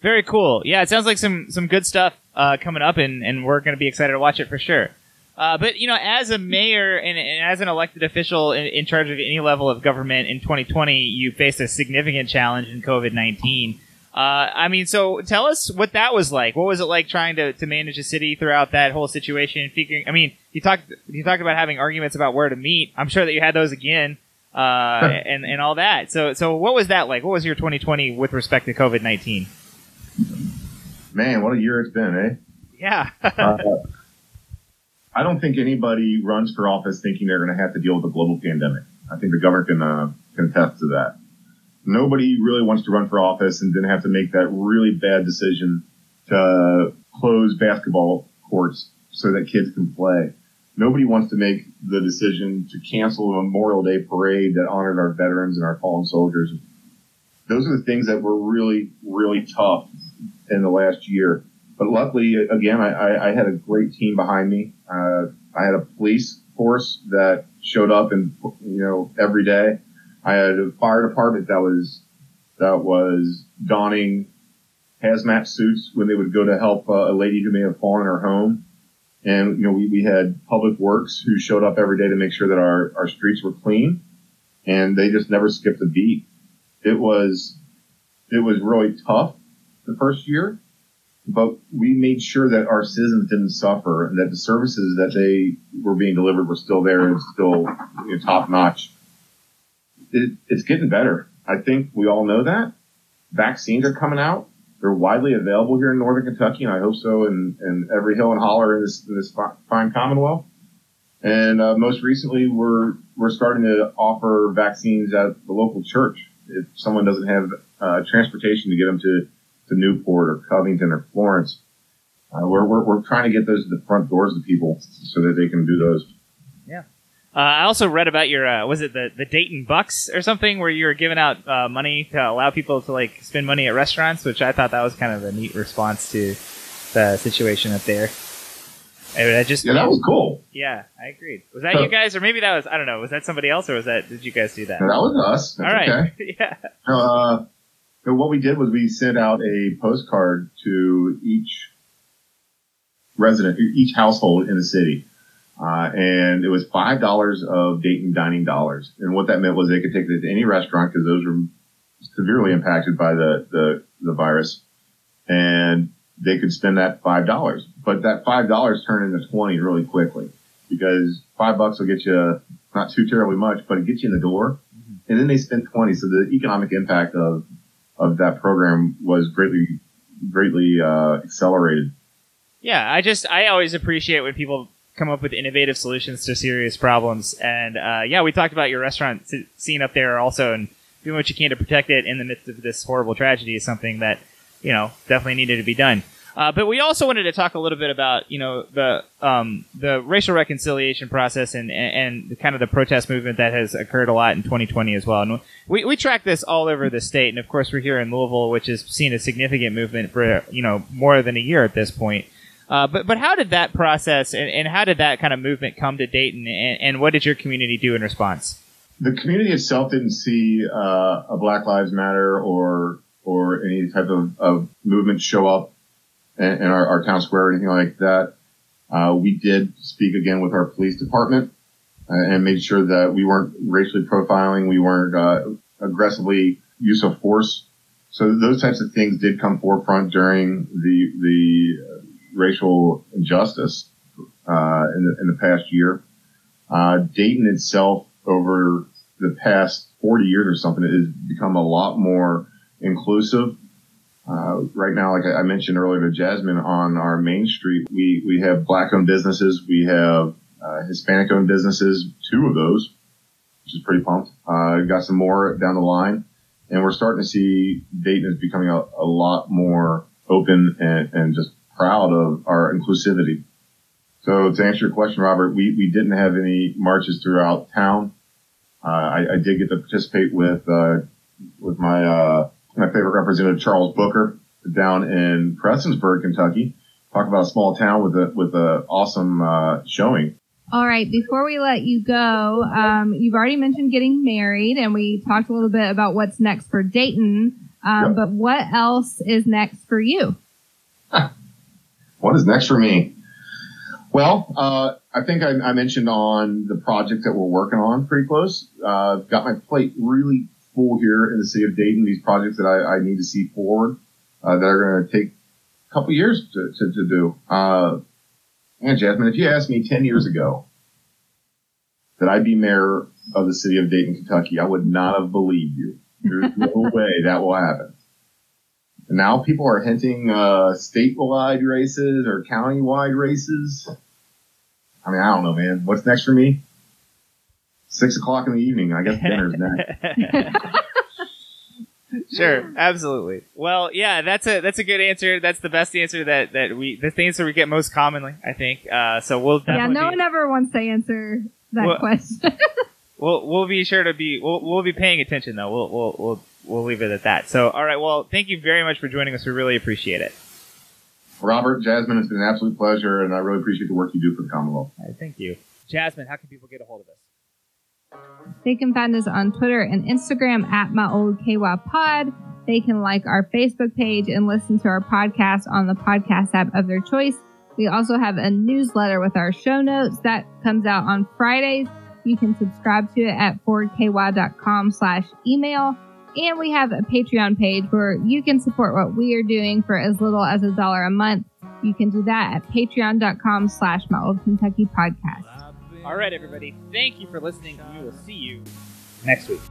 Very cool. Yeah, it sounds like some some good stuff uh, coming up, and and we're going to be excited to watch it for sure. Uh, but you know, as a mayor and, and as an elected official in, in, charge of any level of government in 2020, you faced a significant challenge in COVID 19. Uh, I mean, so tell us what that was like. What was it like trying to, to manage a city throughout that whole situation? Figuring, I mean, you talked you talked about having arguments about where to meet. I'm sure that you had those again, uh, and and all that. So so what was that like? What was your 2020 with respect to COVID 19? Man, what a year it's been, eh? Yeah. (laughs) uh, I don't think anybody runs for office thinking they're going to have to deal with a global pandemic. I think the government can uh, can attest to that nobody really wants to run for office and then have to make that really bad decision to close basketball courts so that kids can play. Nobody wants to make the decision to cancel a Memorial Day parade that honored our veterans and our fallen soldiers. Those are the things that were really, really tough in the last year. But luckily, again, I, I had a great team behind me. Uh, I had a police force that showed up and, you know, every day I had a fire department that was that was donning hazmat suits when they would go to help uh, a lady who may have fallen in her home. And, you know, we, we had public works who showed up every day to make sure that our, our streets were clean and they just never skipped a beat. It was, it was really tough the first year, but we made sure that our citizens didn't suffer and that the services that they were being delivered were still there and still you know, top notch it, it's getting better. I think we all know that. Vaccines are coming out. They're widely available here in Northern Kentucky, and I hope so in, in every hill and holler in this, in this fine Commonwealth. And uh, most recently, we're we're starting to offer vaccines at the local church. If someone doesn't have uh, transportation to get them to, to Newport or Covington or Florence. Uh, we're, we're, we're trying to get those to the front doors of people so that they can do those. Uh, I also read about your uh, was it the the Dayton Bucks or something where you were giving out uh, money to allow people to like spend money at restaurants, which I thought that was kind of a neat response to the situation up there. And I just Yeah, that was cool. yeah, I agreed. Was that you guys, or maybe that was I don't know. Was that somebody else, or was that did you guys do that? That was us. That's All right, okay. (laughs) yeah, Uh, so what we did was we sent out a postcard to each resident, each household in the city. Uh, and it was five dollars of Dayton dining dollars. And what that meant was they could take it to any restaurant because those were severely impacted by the, the, the virus. And they could spend that five dollars. But that five dollars turned into twenty really quickly because five bucks will get you not too terribly much, but it gets you in the door. And then they spent twenty. So the economic impact of of that program was greatly greatly uh, accelerated. yeah. I just I always appreciate when people come up with innovative solutions to serious problems. And uh, yeah, we talked about your restaurant scene up there also, and doing what you can to protect it in the midst of this horrible tragedy is something that you know definitely needed to be done. Uh, but we also wanted to talk a little bit about you know the um, the racial reconciliation process and, and and kind of the protest movement that has occurred a lot in 2020 as well. And we we track this all over the state, and of course we're here in Louisville, which has seen a significant movement for you know more than a year at this point. Uh, but but how did that process and, and how did that kind of movement come to Dayton, and, and what did your community do in response? The community itself didn't see uh, a Black Lives Matter or or any type of, of movement show up in, in our, our town square or anything like that. Uh, we did speak again with our police department uh, and made sure that we weren't racially profiling, we weren't uh, aggressively use of force. So those types of things did come forefront during the the racial injustice uh, in, the, in the past year. Uh, Dayton itself, over the past 40 years or something, has become a lot more inclusive. Uh, right now, like I mentioned earlier to Jasmine, on our main street, we, we have black-owned businesses, we have uh, Hispanic-owned businesses, two of those, which is pretty pumped. Uh, got some more down the line, and we're starting to see Dayton is becoming a, a lot more open and, and just proud of our inclusivity. So to answer your question, Robert, we, we didn't have any marches throughout town. Uh, I, I did get to participate with uh, with my uh, my favorite representative Charles Booker down in Prestonsburg, Kentucky. Talk about a small town with a with a awesome uh, showing. All right, before we let you go, um, you've already mentioned getting married, and we talked a little bit about what's next for Dayton. Um, Yep. But what else is next for you? (laughs) What is next for me? Well, uh, I think I, I mentioned on the project that we're working on pretty close. Uh, got my plate really full here in the city of Dayton. These projects that I, I need to see forward uh, that are going to take a couple years to, to, to do. Uh, and Jasmine, if you asked me 10 years ago that I'd be mayor of the city of Dayton, Kentucky, I would not have believed you. There's no (laughs) way that will happen. And now people are hinting uh, statewide races or county-wide races. I mean, I don't know, man. What's next for me? Six o'clock in the evening. I guess dinner's next. (laughs) sure, absolutely. Well, yeah, that's a that's a good answer. That's the best answer that that we the answer we get most commonly, I think. Uh, so we'll Yeah, no be, one ever wants to answer that Well- question. (laughs) we'll we'll be sure to be we'll we'll be paying attention though. We'll we'll we'll we'll leave it at that. So, all right. Well, thank you very much for joining us. We really appreciate it. Robert, Jasmine, it's been an absolute pleasure, and I really appreciate the work you do for the Commonwealth. All right, thank you, Jasmine. How can people get a hold of us? They can find us on Twitter and Instagram at my old KY pod. They can like our Facebook page and listen to our podcast on the podcast app of their choice. We also have a newsletter with our show notes that comes out on Fridays. You can subscribe to it at forwardky.com slash email. And we have a Patreon page where you can support what we are doing for as little as a dollar a month. You can do that at patreon.com slash my old Kentucky podcast. All right, everybody. Thank you for listening. We will see you next week.